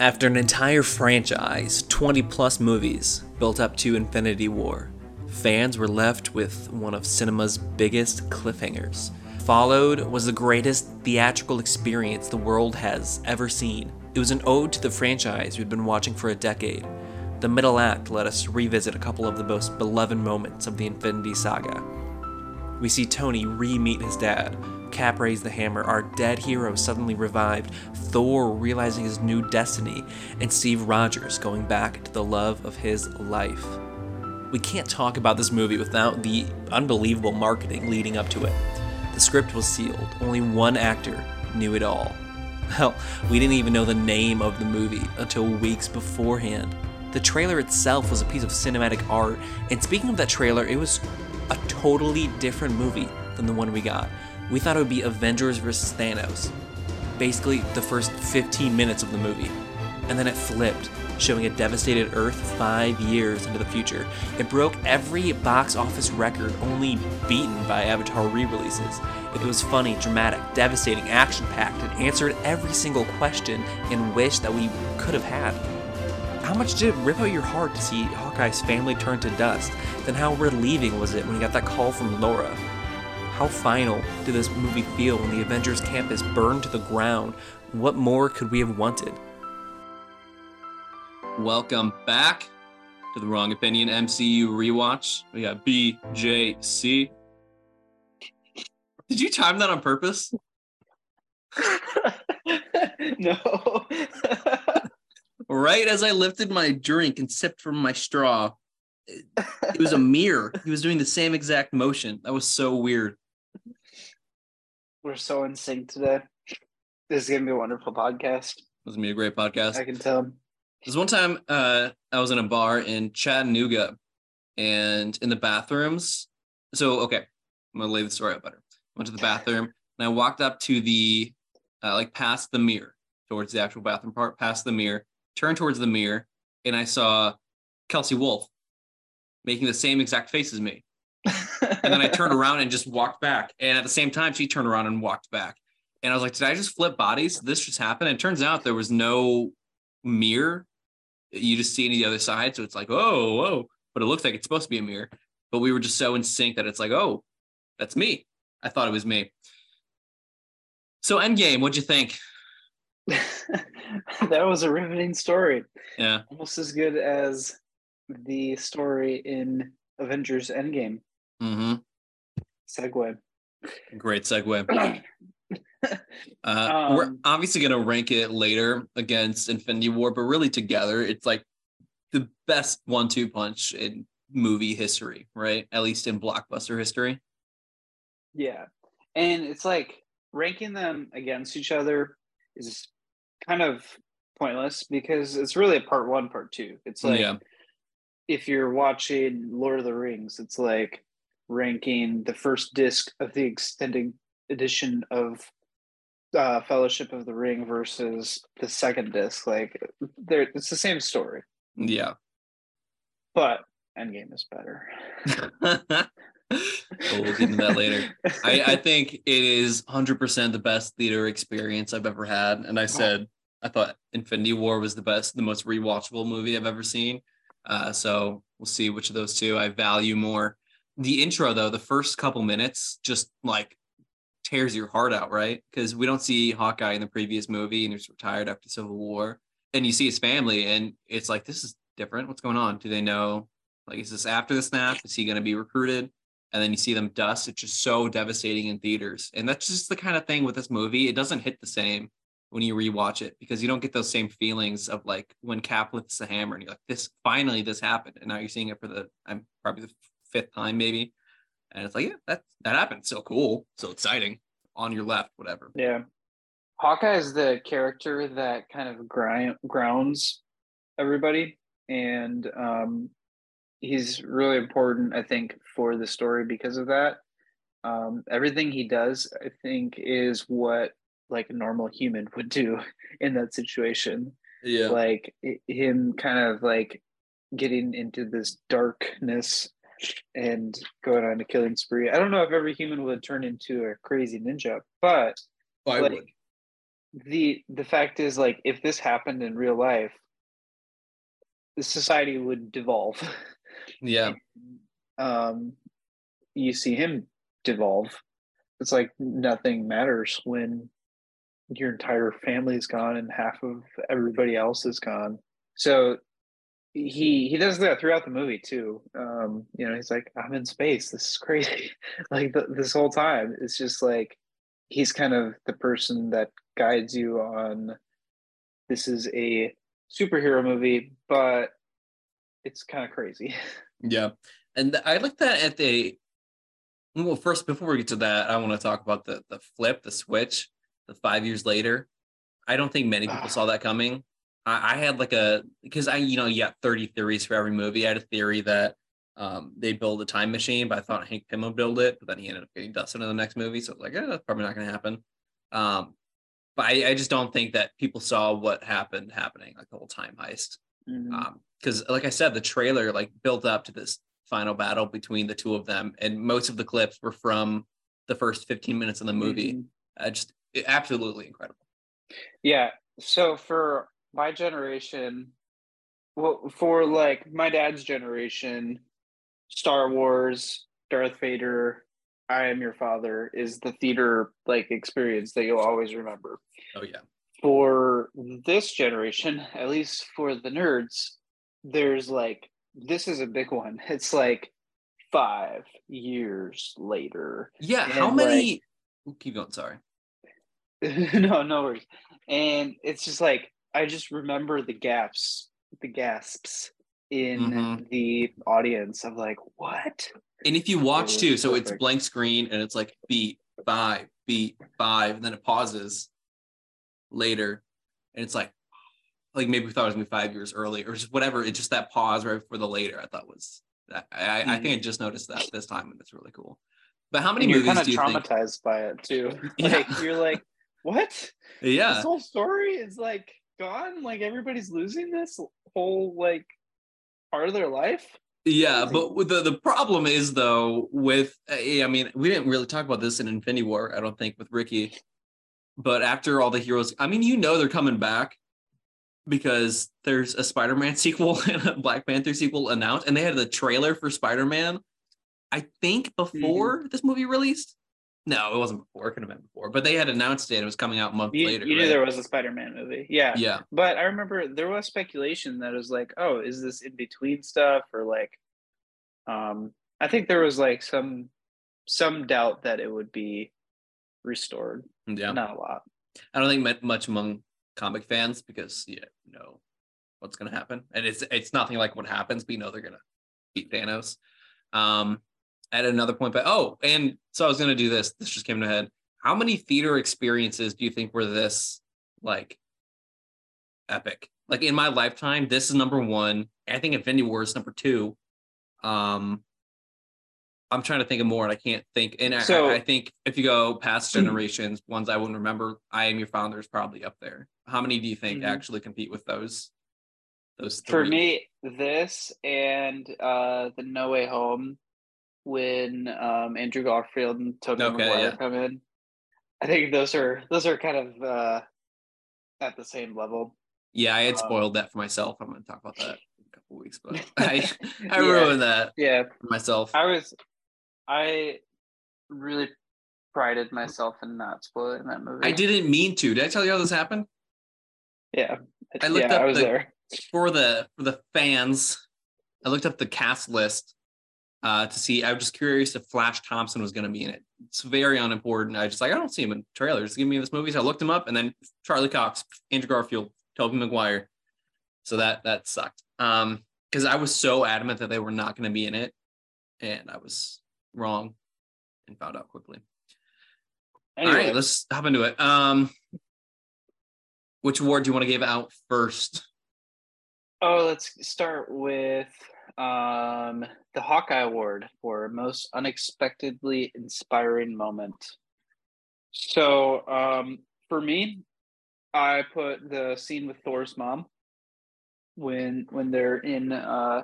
After an entire franchise, 20 plus movies, built up to Infinity War, fans were left with one of cinema's biggest cliffhangers. Followed was the greatest theatrical experience the world has ever seen. It was an ode to the franchise we'd been watching for a decade. The middle act let us revisit a couple of the most beloved moments of the Infinity Saga. We see Tony re meet his dad, Cap raise the hammer, our dead hero suddenly revived, Thor realizing his new destiny, and Steve Rogers going back to the love of his life. We can't talk about this movie without the unbelievable marketing leading up to it. The script was sealed, only one actor knew it all. Hell, we didn't even know the name of the movie until weeks beforehand. The trailer itself was a piece of cinematic art, and speaking of that trailer, it was a totally different movie than the one we got. We thought it would be Avengers vs. Thanos, basically the first 15 minutes of the movie. And then it flipped, showing a devastated Earth five years into the future. It broke every box office record, only beaten by Avatar re releases. It was funny, dramatic, devastating, action packed, and answered every single question and wish that we could have had. How much did it rip out your heart to see Hawkeye's family turn to dust? Then how relieving was it when he got that call from Laura? How final did this movie feel when the Avengers campus burned to the ground? What more could we have wanted? Welcome back to the Wrong Opinion MCU rewatch. We got BJC. Did you time that on purpose? no. right as I lifted my drink and sipped from my straw, it, it was a mirror. He was doing the same exact motion. That was so weird. We're so in sync today. This is gonna be a wonderful podcast. This is gonna be a great podcast. I can tell. There's one time uh, I was in a bar in Chattanooga, and in the bathrooms. So okay, I'm gonna lay the story out better. I went to the bathroom and I walked up to the uh, like past the mirror towards the actual bathroom part, past the mirror, turned towards the mirror, and I saw Kelsey Wolf making the same exact face as me. And then I turned around and just walked back. And at the same time, she turned around and walked back. And I was like, did I just flip bodies? This just happened. And it turns out there was no mirror. You just see the other side. So it's like, oh, whoa. But it looks like it's supposed to be a mirror. But we were just so in sync that it's like, oh, that's me. I thought it was me. So Endgame, what'd you think? that was a riveting story. Yeah. Almost as good as the story in Avengers Endgame. Mm-hmm. Segue. Great segue. uh, um, we're obviously going to rank it later against Infinity War, but really together, it's like the best one-two punch in movie history, right? At least in blockbuster history. Yeah, and it's like ranking them against each other is kind of pointless because it's really a part one, part two. It's like yeah. if you're watching Lord of the Rings, it's like ranking the first disc of the extended edition of uh, Fellowship of the Ring versus the second disc. Like, there, it's the same story. Yeah, but Endgame is better. we'll get into that later. I, I think it is 100% the best theater experience I've ever had. And I said, I thought Infinity War was the best, the most rewatchable movie I've ever seen. Uh, so we'll see which of those two I value more. The intro, though, the first couple minutes just like tears your heart out, right? Because we don't see Hawkeye in the previous movie and he's retired after Civil War. And you see his family, and it's like, this is different. What's going on? Do they know? Like, is this after the snap? Is he going to be recruited? and then you see them dust. It's just so devastating in theaters. And that's just the kind of thing with this movie. It doesn't hit the same when you rewatch it because you don't get those same feelings of like when Cap lifts the hammer and you're like, this finally this happened. And now you're seeing it for the I'm probably the fifth time maybe. And it's like, yeah, that that happened. So cool, so exciting. On your left, whatever. Yeah. Hawkeye is the character that kind of grind, grounds everybody. And um, he's really important, I think, for the story because of that. Um, everything he does, I think, is what like a normal human would do in that situation. Yeah, like him kind of like getting into this darkness and going on a killing spree. I don't know if every human would turn into a crazy ninja, but I like, would. the the fact is like if this happened in real life, the society would devolve. Yeah. um, you see him devolve. It's like nothing matters when your entire family is gone and half of everybody else is gone. So he he does that throughout the movie too. Um, you know, he's like, I'm in space. This is crazy. like the, this whole time, it's just like he's kind of the person that guides you on. This is a superhero movie, but it's kind of crazy. Yeah, and I like that at the. Well, first, before we get to that, I want to talk about the the flip, the switch, the five years later. I don't think many people saw that coming. I, I had like a because I you know you got 30 theories for every movie. I had a theory that um, they build a time machine, but I thought Hank Pym would build it, but then he ended up getting dusted in the next movie. So I was like, eh, that's probably not going to happen. Um, but I, I, just don't think that people saw what happened happening, like the whole time heist. Because, mm-hmm. um, like I said, the trailer like built up to this final battle between the two of them, and most of the clips were from the first 15 minutes of the movie. Mm-hmm. Uh, just absolutely incredible. Yeah. So for my generation, well, for like my dad's generation, Star Wars, Darth Vader, I am your father is the theater like experience that you'll always remember. Oh yeah. For this generation, at least for the nerds, there's like this is a big one. It's like five years later. Yeah. how many? Like, keep going. Sorry. no, no worries. And it's just like I just remember the gaps, the gasps in mm-hmm. the audience of like, what? And if you watch too, so perfect. it's blank screen and it's like beat five, beat five, and then it pauses later, and it's like, like maybe we thought it was gonna be five years early or just whatever. It's just that pause right before the later. I thought was I, I, mm-hmm. I think I just noticed that this time, and it's really cool. But how many and movies you're kind of traumatized think... by it too? Like yeah. you're like, what? Yeah, this whole story is like gone. Like everybody's losing this whole like part of their life. Yeah, but the the problem is though with I mean we didn't really talk about this in Infinity War I don't think with Ricky, but after all the heroes I mean you know they're coming back because there's a Spider-Man sequel and a Black Panther sequel announced and they had the trailer for Spider-Man I think before mm-hmm. this movie released. No, it wasn't before. It could have been before, but they had announced it. It was coming out a month you, later. You knew right? there was a Spider-Man movie, yeah, yeah. But I remember there was speculation that it was like, oh, is this in between stuff or like, um, I think there was like some some doubt that it would be restored. Yeah, not a lot. I don't think much among comic fans because yeah, you know what's gonna happen, and it's it's nothing like what happens, but you know they're gonna beat Thanos. Um, at another point, but oh, and so I was gonna do this. This just came to head. How many theater experiences do you think were this like epic? Like in my lifetime, this is number one. I think Infinity War is number two. Um, I'm trying to think of more, and I can't think. And so, I, I, think if you go past generations, ones I wouldn't remember, I am your Founder is probably up there. How many do you think mm-hmm. actually compete with those? Those three? for me, this and uh the No Way Home when um, Andrew Garfield and Tobey okay, Maguire yeah. come in. I think those are those are kind of uh, at the same level. Yeah, I had um, spoiled um, that for myself. I'm going to talk about that in a couple weeks, but I I yeah, ruined that. Yeah, for myself. I was I really prided myself in not spoiling that movie. I didn't mean to. Did I tell you how this happened? Yeah, I looked yeah, up I was the, there for the for the fans. I looked up the cast list uh, to see. I was just curious if Flash Thompson was going to be in it. It's very unimportant. I just like I don't see him in trailers. Give me this movie. So I looked him up, and then Charlie Cox, Andrew Garfield, Tobey Maguire. So that that sucked. Um, because I was so adamant that they were not going to be in it, and I was wrong, and found out quickly. Anyway. All right, let's hop into it. Um, which award do you want to give out first? Oh, let's start with um, the Hawkeye Award for most unexpectedly inspiring moment. So um, for me, I put the scene with Thor's mom when when they're in uh,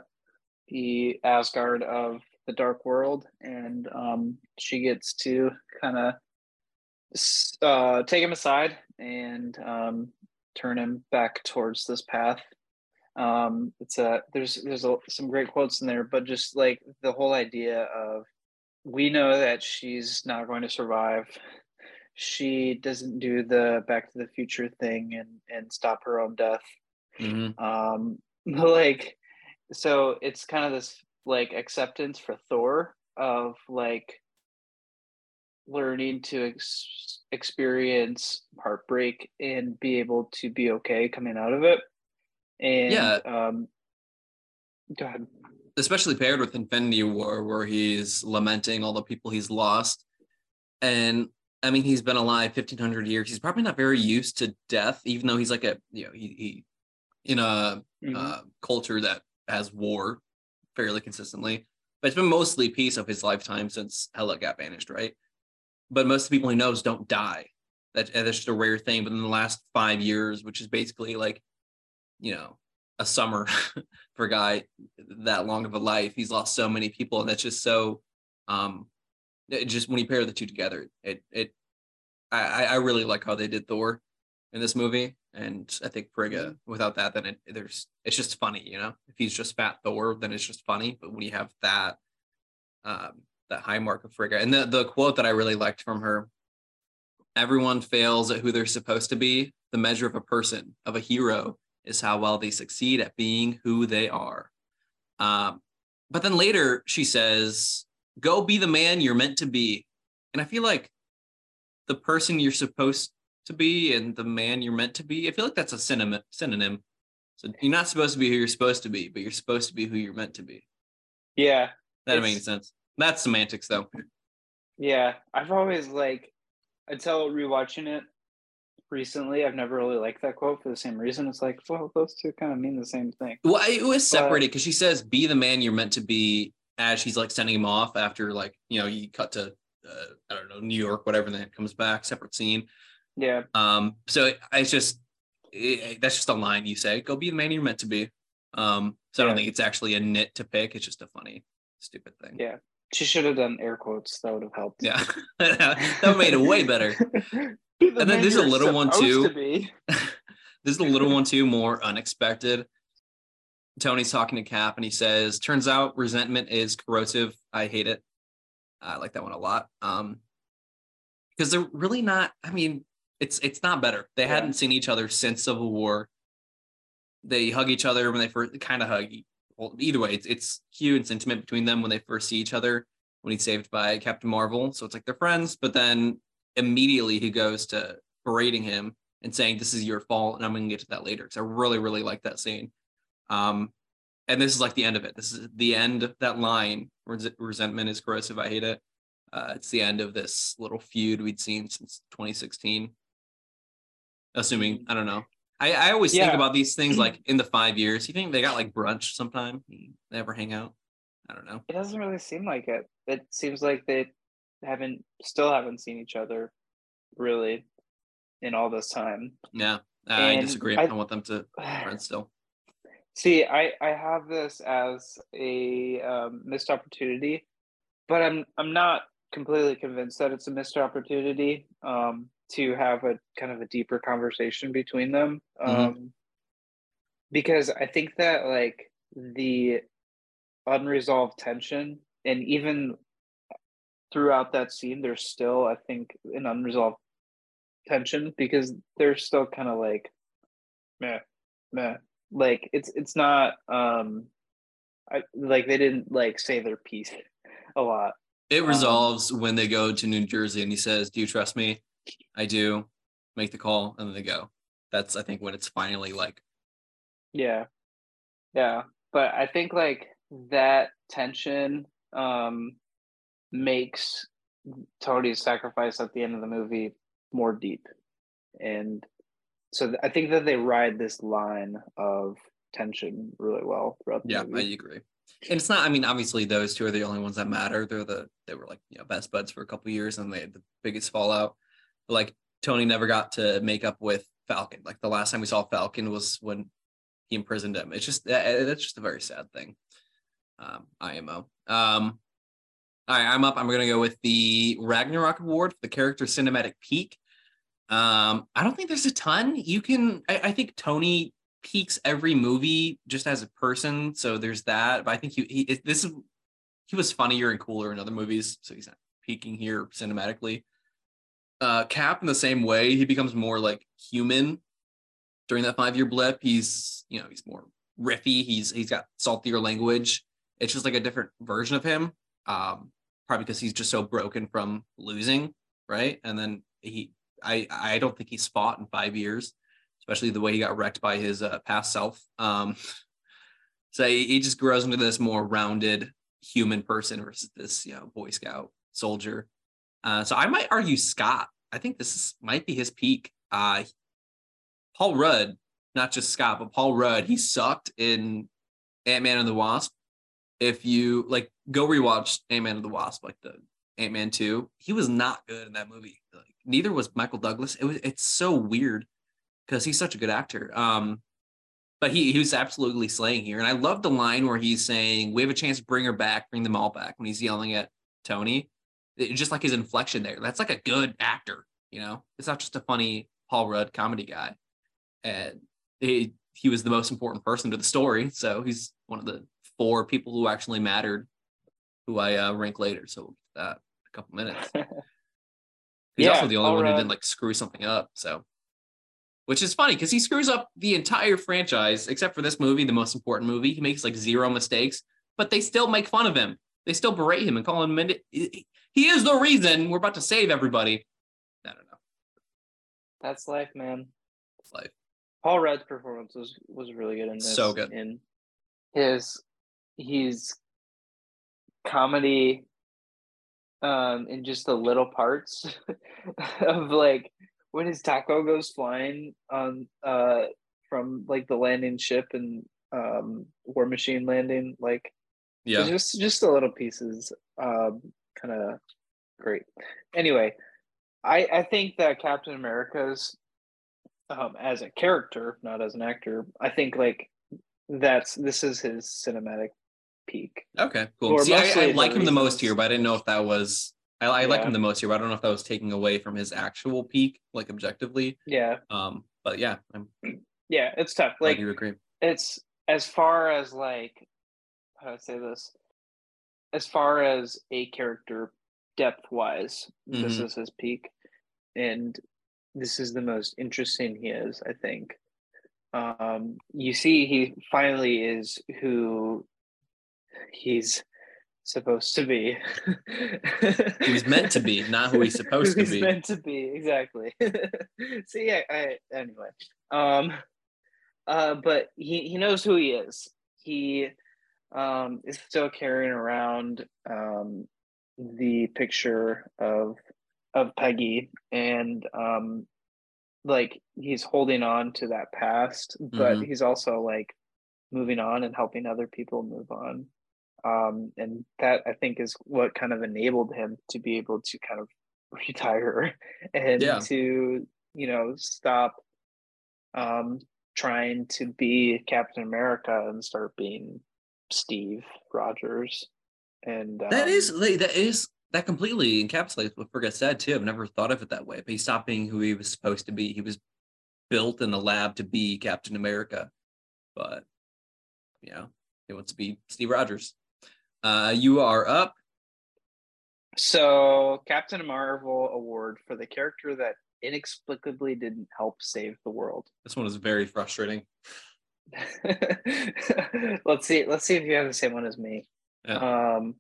the Asgard of the Dark World, and um, she gets to kind of uh, take him aside and um, turn him back towards this path. Um, it's a there's there's a, some great quotes in there, but just like the whole idea of we know that she's not going to survive. She doesn't do the Back to the Future thing and and stop her own death. Mm-hmm. Um, like so it's kind of this like acceptance for Thor of like learning to ex- experience heartbreak and be able to be okay coming out of it. And yeah, um, go ahead. Especially paired with Infinity War, where he's lamenting all the people he's lost, and I mean he's been alive fifteen hundred years. He's probably not very used to death, even though he's like a you know he, he in a mm-hmm. uh, culture that has war fairly consistently. But it's been mostly peace of his lifetime since Hela got banished, right? But most of the people he knows don't die. That, that's just a rare thing. But in the last five years, which is basically like, you know, a summer for a guy that long of a life, he's lost so many people, and that's just so. Um, it just when you pair the two together, it it, I I really like how they did Thor in this movie. And I think Frigga, without that, then it, there's it's just funny, you know. If he's just fat Thor, then it's just funny. But when you have that, um, that high mark of Frigga, and the the quote that I really liked from her, everyone fails at who they're supposed to be. The measure of a person, of a hero, is how well they succeed at being who they are. Um, but then later she says, "Go be the man you're meant to be," and I feel like the person you're supposed to be and the man you're meant to be. I feel like that's a synonym. Synonym. So you're not supposed to be who you're supposed to be, but you're supposed to be who you're meant to be. Yeah, that makes sense. That's semantics, though. Yeah, I've always like until rewatching it recently. I've never really liked that quote for the same reason. It's like, well, those two kind of mean the same thing. Well, it was separated because she says, "Be the man you're meant to be." As she's like sending him off after like you know you cut to uh, I don't know New York, whatever, and then it comes back separate scene. Yeah. Um. So it's just it, that's just a line you say. Go be the man you're meant to be. Um. So yeah. I don't think it's actually a nit to pick. It's just a funny, stupid thing. Yeah. She should have done air quotes. That would have helped. Yeah. that made it way better. and then there's a little one too. To there's a little one too, more unexpected. Tony's talking to Cap and he says, "Turns out resentment is corrosive. I hate it." I like that one a lot. Um, because they're really not. I mean, it's it's not better. They yeah. hadn't seen each other since Civil War. They hug each other when they first kind of hug. Well, either way, it's it's cute and intimate between them when they first see each other. When he's saved by Captain Marvel, so it's like they're friends. But then immediately he goes to berating him and saying, "This is your fault," and I'm going to get to that later because I really really like that scene. Um, and this is like the end of it. This is the end of that line. Resentment is corrosive. I hate it. Uh, it's the end of this little feud we'd seen since 2016 assuming I don't know. I, I always yeah. think about these things like in the five years. You think they got like brunch sometime? They ever hang out? I don't know. It doesn't really seem like it. It seems like they haven't still haven't seen each other really in all this time. Yeah, uh, I disagree. I, I, want them to still. See, I I have this as a um, missed opportunity, but I'm I'm not completely convinced that it's a missed opportunity. Um, to have a kind of a deeper conversation between them mm-hmm. um, because i think that like the unresolved tension and even throughout that scene there's still i think an unresolved tension because they're still kind of like meh meh like it's it's not um I, like they didn't like say their piece a lot it um, resolves um, when they go to New Jersey and he says, "Do you trust me?" I do make the call and then they go. That's I think when it's finally like Yeah. Yeah. But I think like that tension um makes Tony's sacrifice at the end of the movie more deep. And so I think that they ride this line of tension really well throughout the yeah, movie. I agree. And it's not, I mean, obviously those two are the only ones that matter. They're the they were like, you know, best buds for a couple years and they had the biggest fallout like Tony never got to make up with Falcon. Like the last time we saw Falcon was when he imprisoned him. It's just that's just a very sad thing. Um, IMO. Um, All right, I'm up. I'm gonna go with the Ragnarok Award for the character cinematic peak. Um, I don't think there's a ton. You can. I, I think Tony peaks every movie just as a person, so there's that. But I think he, he this is he was funnier and cooler in other movies, so he's not peaking here cinematically. Uh, Cap in the same way, he becomes more like human during that five year blip. He's you know he's more riffy. He's he's got saltier language. It's just like a different version of him. Um, probably because he's just so broken from losing, right? And then he, I, I don't think he's fought in five years, especially the way he got wrecked by his uh, past self. Um, so he, he just grows into this more rounded human person versus this, you know, Boy Scout soldier. Uh, so I might argue Scott. I think this is, might be his peak. Uh, Paul Rudd, not just Scott, but Paul Rudd, he sucked in Ant Man and the Wasp. If you like, go rewatch Ant Man of the Wasp, like the Ant Man two. He was not good in that movie. Like, neither was Michael Douglas. It was it's so weird because he's such a good actor. Um, but he he was absolutely slaying here, and I love the line where he's saying, "We have a chance to bring her back, bring them all back." When he's yelling at Tony, it, just like his inflection there. That's like a good actor. You know, it's not just a funny Paul Rudd comedy guy, and he he was the most important person to the story. So he's one of the four people who actually mattered, who I uh, rank later. So we'll get that a couple minutes. He's yeah, also the only one who didn't like screw something up. So, which is funny because he screws up the entire franchise except for this movie, the most important movie. He makes like zero mistakes, but they still make fun of him. They still berate him and call him. He is the reason we're about to save everybody. I don't know. That's life, man. That's life. Paul Rudd's performance was was really good in this. So good. In his he's comedy um in just the little parts of like when his taco goes flying on uh from like the landing ship and um war machine landing like yeah. just just the little pieces um kind of great. Anyway i i think that captain america's um as a character not as an actor i think like that's this is his cinematic peak. Okay, cool. See, I, I like him the most here, but I didn't know if that was. I, I yeah. like him the most here, but I don't know if that was taking away from his actual peak, like objectively. Yeah. Um. But yeah, I'm. Yeah, it's tough. Like you agree. It's as far as like how do I say this? As far as a character depth wise, mm-hmm. this is his peak, and this is the most interesting he is. I think um, you see he finally is who he's supposed to be. he's meant to be, not who he's supposed he's to be. He's meant to be, exactly. See, I, I, anyway. Um, uh, but he, he knows who he is. He um, is still carrying around um, the picture of of Peggy and um, like he's holding on to that past, but mm-hmm. he's also like moving on and helping other people move on. Um, and that I think is what kind of enabled him to be able to kind of retire and yeah. to you know stop um, trying to be Captain America and start being Steve Rogers. And um, that is that is that completely encapsulates what Frigga said too. I've never thought of it that way. But he stopped being who he was supposed to be. He was built in the lab to be Captain America, but you know he wants to be Steve Rogers. Uh, you are up. So, Captain Marvel award for the character that inexplicably didn't help save the world. This one is very frustrating. let's see. Let's see if you have the same one as me. Yeah. Um,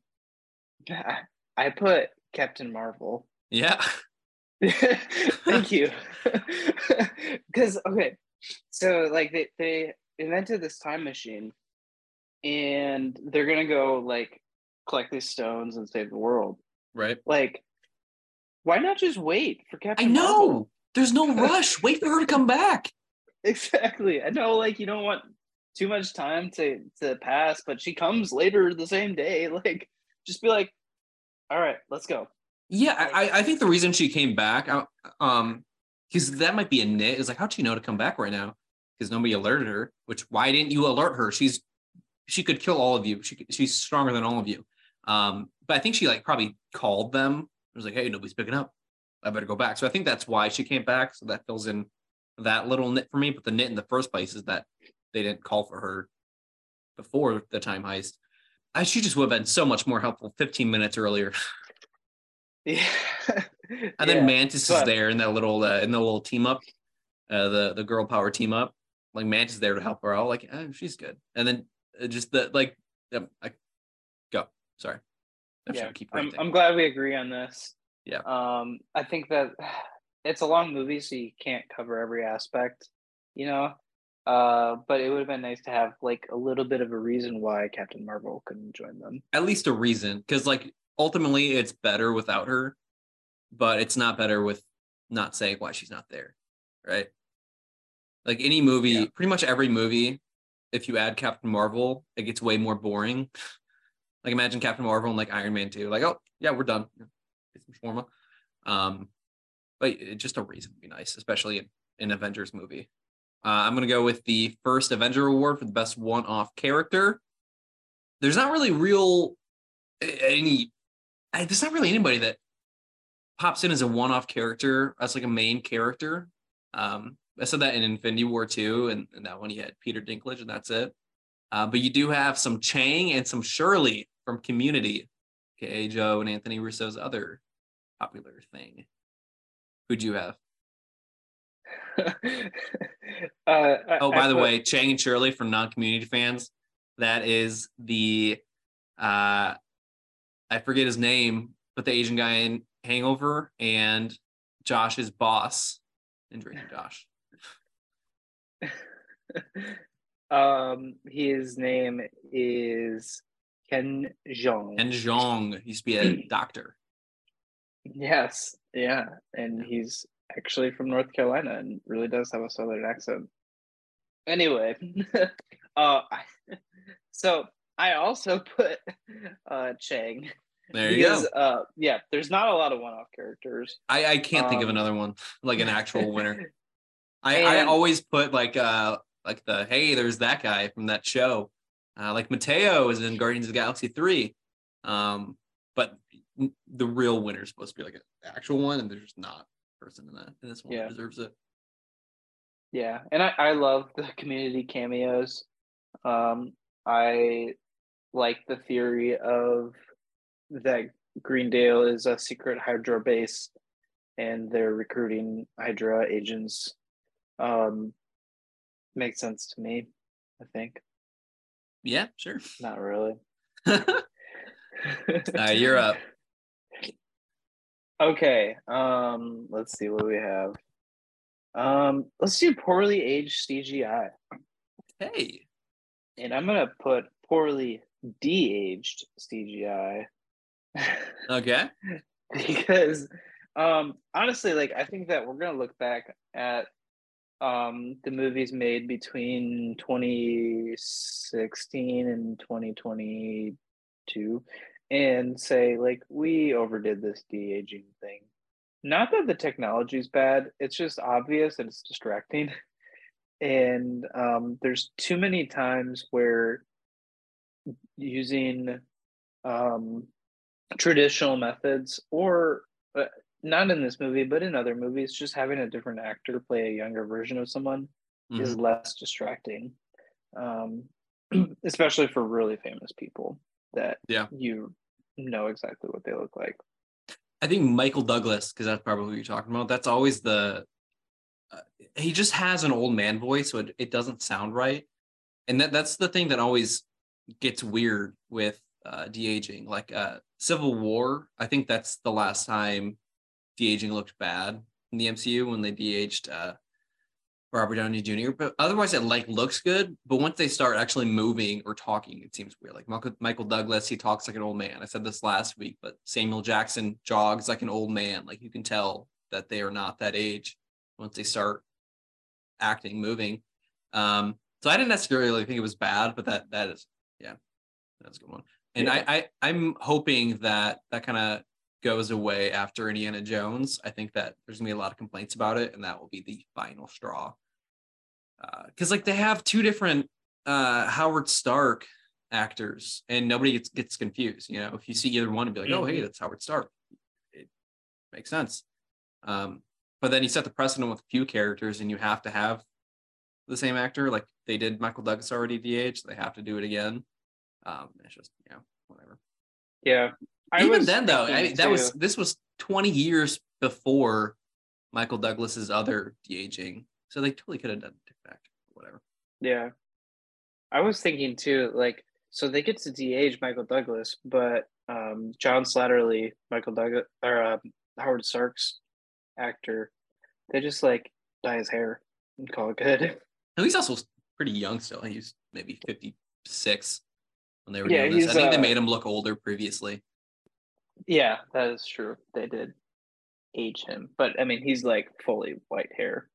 I put Captain Marvel. Yeah. Thank you. Because okay, so like they they invented this time machine, and they're gonna go like collect these stones and save the world. Right. Like, why not just wait for Captain? I know. Marvel? There's no rush. wait for her to come back. Exactly. I know. Like you don't want too much time to to pass, but she comes later the same day. Like, just be like, all right, let's go. Yeah, I, I think the reason she came back, um, because that might be a nit. Is like, how'd she know to come back right now? Because nobody alerted her. Which why didn't you alert her? She's she could kill all of you. She she's stronger than all of you. Um, but I think she like probably called them. It was like, hey, nobody's picking up. I better go back. So I think that's why she came back. So that fills in that little nit for me. But the nit in the first place is that they didn't call for her before the time heist. I, she just would have been so much more helpful 15 minutes earlier. Yeah. and then yeah, Mantis but... is there in that little uh, in the little team up, uh, the the girl power team up. Like Mantis is there to help her out. Like eh, she's good. And then just the like, um, I go. Sorry. I yeah, keep I'm, I'm glad we agree on this. Yeah. Um, I think that it's a long movie, so you can't cover every aspect, you know. Uh, but it would have been nice to have like a little bit of a reason why Captain Marvel couldn't join them. At least a reason, because like ultimately it's better without her, but it's not better with not saying why she's not there, right? Like any movie, yeah. pretty much every movie, if you add Captain Marvel, it gets way more boring. Like imagine Captain Marvel and like Iron Man 2. Like, oh yeah, we're done. Get some shawarma. Um, but it, just a reason would be nice, especially in an Avengers movie. Uh, I'm gonna go with the first Avenger award for the best one-off character. There's not really real any. There's not really anybody that pops in as a one-off character as like a main character. Um, I said that in Infinity War 2, and, and that one you had Peter Dinklage, and that's it. Uh, but you do have some Chang and some Shirley from Community, aka Joe and Anthony Russo's other popular thing. Who'd you have? uh, oh, by I the put... way, Chang and Shirley from non-community fans. That is the uh I forget his name, but the Asian guy in Hangover and Josh's boss in Drake and Josh. um his name is Ken Jeong. Ken Jeong. He used to be a doctor. Yes, yeah, and he's actually from North Carolina and really does have a southern accent. Anyway, uh, so I also put uh Chang. There you because, go. Uh, yeah, there's not a lot of one-off characters. I I can't um, think of um, another one like an actual winner. I and, I always put like uh like the hey, there's that guy from that show. Uh, like Mateo is in Guardians of the Galaxy three. Um, but the real winner is supposed to be like an actual one, and there's just not a person in that. And this one yeah. deserves it. Yeah, and I, I love the community cameos. Um, I like the theory of that Greendale is a secret Hydra base, and they're recruiting Hydra agents. Um, makes sense to me. I think. Yeah, sure. Not really. uh, you're up. Okay. Um, let's see what we have. Um, let's do poorly aged CGI. Hey. And I'm gonna put poorly de-aged CGI. Okay. because um honestly, like I think that we're gonna look back at um the movies made between 2016 and 2022 and say like we overdid this de-aging thing. Not that the technology is bad it's just obvious and it's distracting. And um, there's too many times where using um, traditional methods or uh, not in this movie but in other movies just having a different actor play a younger version of someone mm-hmm. is less distracting um, especially for really famous people that yeah you know exactly what they look like. I think Michael Douglas, because that's probably what you're talking about. That's always the uh, he just has an old man voice, so it, it doesn't sound right, and that that's the thing that always gets weird with uh, de aging. Like uh, Civil War, I think that's the last time de aging looked bad in the MCU when they de aged uh, Robert Downey Jr. But otherwise, it like looks good. But once they start actually moving or talking, it seems weird. Like Michael, Michael Douglas, he talks like an old man. I said this last week, but Samuel Jackson jogs like an old man. Like you can tell that they are not that age once they start acting, moving. Um, so I didn't necessarily think it was bad, but that that is yeah, that's a good one. And yeah. I, I I'm hoping that that kind of goes away after Indiana Jones. I think that there's gonna be a lot of complaints about it, and that will be the final straw because uh, like they have two different uh, Howard Stark actors, and nobody gets gets confused. You know, if you see either one and be like. "Oh, hey, mm-hmm. that's Howard Stark," it makes sense. Um, but then you set the precedent with a few characters, and you have to have the same actor. Like they did Michael Douglas already DH, they have to do it again. Um, it's just you know whatever. Yeah. I Even then, though, I, that was this was 20 years before Michael Douglas's other de-aging, so they totally could have done actor, whatever. Yeah, I was thinking too, like, so they get to de-age Michael Douglas, but um, John Slattery, Michael Douglas, or uh, Howard Stark's actor, they just like dye his hair and call it good. And he's also pretty young still. He's maybe 56 when they were yeah, doing this. I think uh, they made him look older previously. Yeah, that is true. They did age him, but I mean, he's like fully white hair.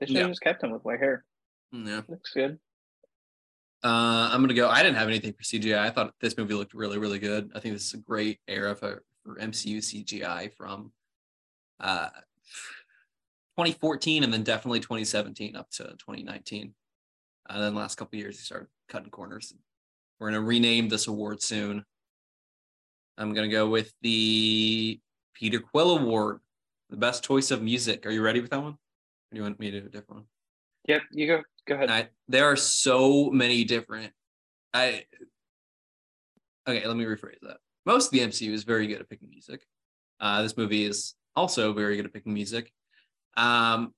They should have just kept him with white hair. Yeah, looks good. Uh, I'm gonna go. I didn't have anything for CGI. I thought this movie looked really, really good. I think this is a great era for, for MCU CGI from uh, 2014 and then definitely 2017 up to 2019. And then the last couple years, he started cutting corners. We're gonna rename this award soon. I'm gonna go with the Peter Quill Award, the best choice of music. Are you ready with that one? Or do you want me to do a different one? Yep, you go. Go ahead. I, there are so many different. I okay. Let me rephrase that. Most of the MCU is very good at picking music. Uh, this movie is also very good at picking music. Um,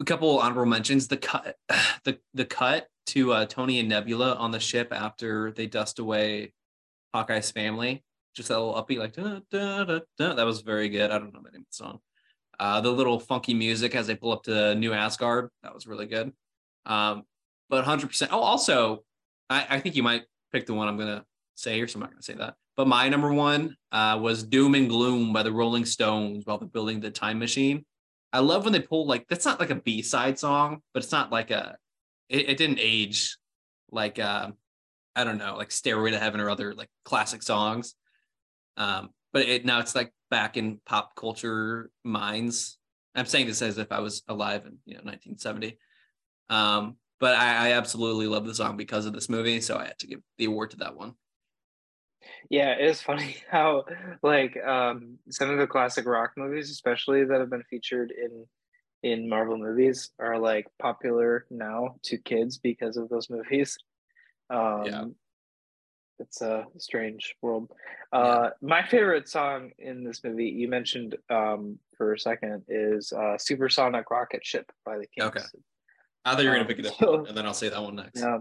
a couple honorable mentions: the cut, the the cut to uh, Tony and Nebula on the ship after they dust away Hawkeye's family. Just that little upbeat, like da, da, da, da. that was very good. I don't know the name of the song. Uh, the little funky music as they pull up to New Asgard, that was really good. Um, but 100%. Oh, also, I, I think you might pick the one I'm gonna say here, so I'm not gonna say that. But my number one uh, was "Doom and Gloom" by the Rolling Stones while they're building the time machine. I love when they pull like that's not like a B side song, but it's not like a it, it didn't age like uh, I don't know like Stairway to Heaven or other like classic songs. Um, but it now it's like back in pop culture minds. I'm saying this as if I was alive in you know 1970. Um, but I, I absolutely love the song because of this movie, so I had to give the award to that one. Yeah, it is funny how like um, some of the classic rock movies, especially that have been featured in in Marvel movies, are like popular now to kids because of those movies. Um, yeah. It's a strange world. Uh, yeah. My favorite song in this movie, you mentioned um, for a second, is uh, "Supersonic Rocket Ship" by the Kinks. Okay. I thought you were gonna pick it up, so, and then I'll say that one next. Yeah.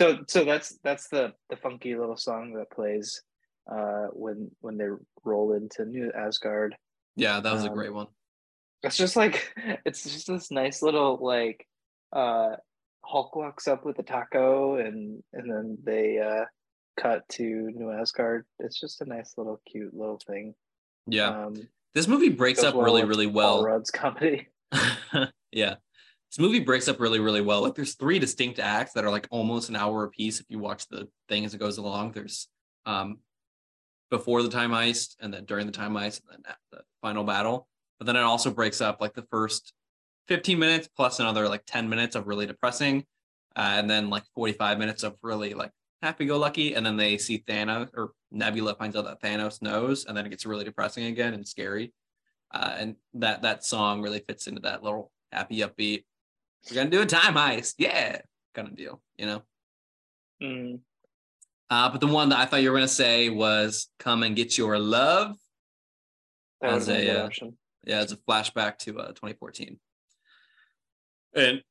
So so that's that's the the funky little song that plays uh when when they roll into New Asgard. Yeah, that was um, a great one. It's just like it's just this nice little like uh Hulk walks up with a taco and and then they uh cut to New Asgard. It's just a nice little cute little thing. Yeah. Um, this movie breaks up well really, really well. Paul Rudd's comedy. yeah this movie breaks up really really well like there's three distinct acts that are like almost an hour a piece if you watch the thing as it goes along there's um before the time heist and then during the time heist and then the final battle but then it also breaks up like the first 15 minutes plus another like 10 minutes of really depressing uh, and then like 45 minutes of really like happy-go-lucky and then they see thanos or nebula finds out that thanos knows and then it gets really depressing again and scary uh, and that that song really fits into that little happy upbeat we're gonna do a time heist, yeah, kind of deal, you know. Mm. Uh, but the one that I thought you were gonna say was "Come and Get Your Love." That as a uh, yeah, as a flashback to uh, 2014. And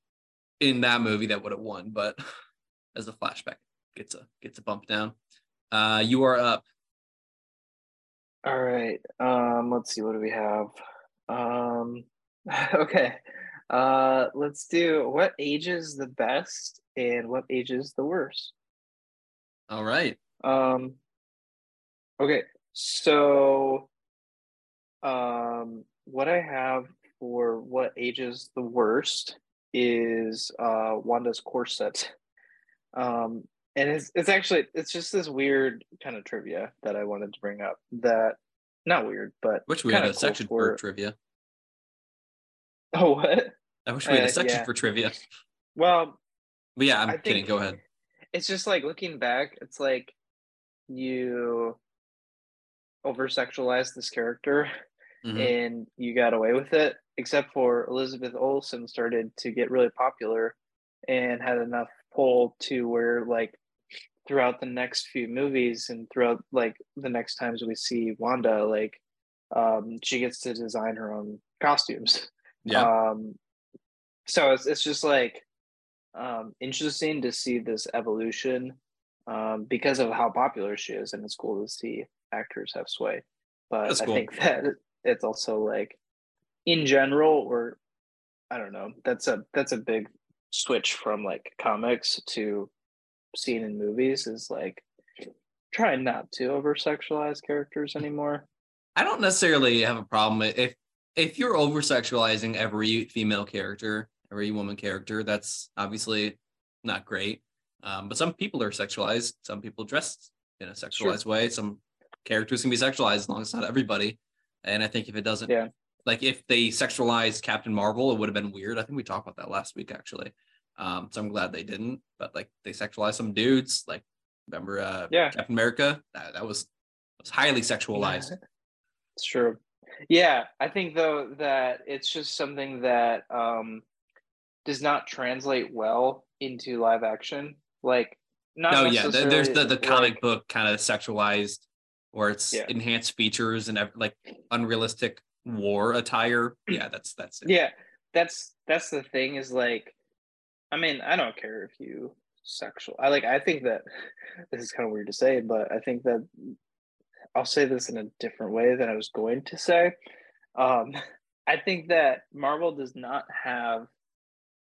in that movie, that would have won, but as a flashback, gets a gets a bump down. Uh, you are up. All right. Um, let's see. What do we have? Um, okay. Uh, let's do what ages the best and what ages the worst. All right. Um, okay, so um, what I have for what ages the worst is uh, Wanda's corset. Um, and it's it's actually it's just this weird kind of trivia that I wanted to bring up. That not weird, but which we have a cool section for, for trivia. Oh, what? I wish we had a uh, section yeah. for trivia. Well, but yeah, I'm kidding. Go ahead. it's just like looking back, it's like you over sexualized this character mm-hmm. and you got away with it, except for Elizabeth Olsen started to get really popular and had enough pull to where like throughout the next few movies and throughout like the next times we see Wanda, like um she gets to design her own costumes. Yeah. Um so it's it's just like um interesting to see this evolution um because of how popular she is and it's cool to see actors have sway. But I think that it's also like in general or I don't know, that's a that's a big switch from like comics to seeing in movies is like trying not to over sexualize characters anymore. I don't necessarily have a problem if if you're over sexualizing every female character, every woman character, that's obviously not great. Um, but some people are sexualized. Some people dress in a sexualized sure. way. Some characters can be sexualized as long as not everybody. And I think if it doesn't, yeah. like if they sexualized Captain Marvel, it would have been weird. I think we talked about that last week actually. Um, so I'm glad they didn't. But like they sexualized some dudes. Like remember, uh, yeah, Captain America. That, that was was highly sexualized. Yeah. It's true. Yeah, I think though that it's just something that um, does not translate well into live action. Like, not oh yeah, there's the the comic like, book kind of sexualized or it's yeah. enhanced features and like unrealistic war attire. Yeah, that's that's it. Yeah, that's that's the thing is like, I mean, I don't care if you sexual. I like. I think that this is kind of weird to say, but I think that I'll say this in a different way than I was going to say. Um, I think that Marvel does not have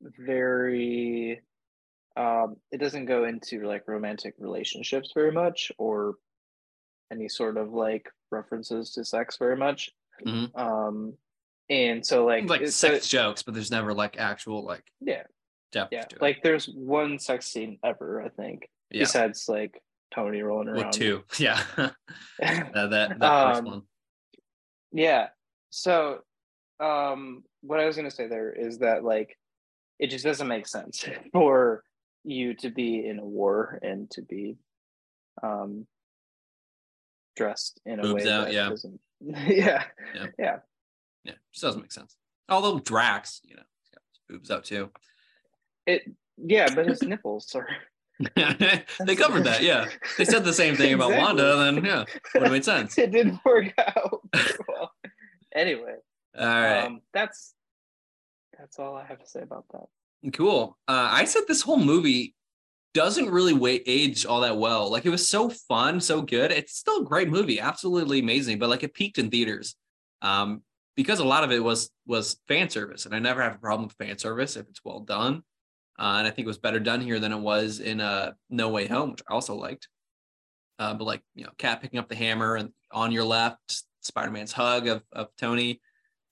very um it doesn't go into like romantic relationships very much or any sort of like references to sex very much. Mm-hmm. Um, and so like like sex so, jokes, but there's never like actual like yeah depth. Yeah, like there's one sex scene ever, I think. Yeah. Besides like Tony rolling around. With two, yeah. uh, that that um, first one. Yeah. So, um, what I was gonna say there is that like it just doesn't make sense for you to be in a war and to be um dressed in a Boobs way out, that yeah. doesn't. yeah. yeah. Yeah. Yeah. Just doesn't make sense. Although Drax, you know, boobs out too. It yeah, but his nipples are they covered that, yeah. They said the same thing about exactly. Wanda, then yeah, would have made sense. it didn't work out well. Anyway. All right. Um, that's that's all I have to say about that. Cool. Uh, I said this whole movie doesn't really wait age all that well. Like it was so fun, so good. It's still a great movie, absolutely amazing. But like it peaked in theaters, um, because a lot of it was was fan service, and I never have a problem with fan service if it's well done. Uh, and I think it was better done here than it was in uh, No Way Home, which I also liked. Uh, but like you know, Cap picking up the hammer and on your left, Spider Man's hug of of Tony.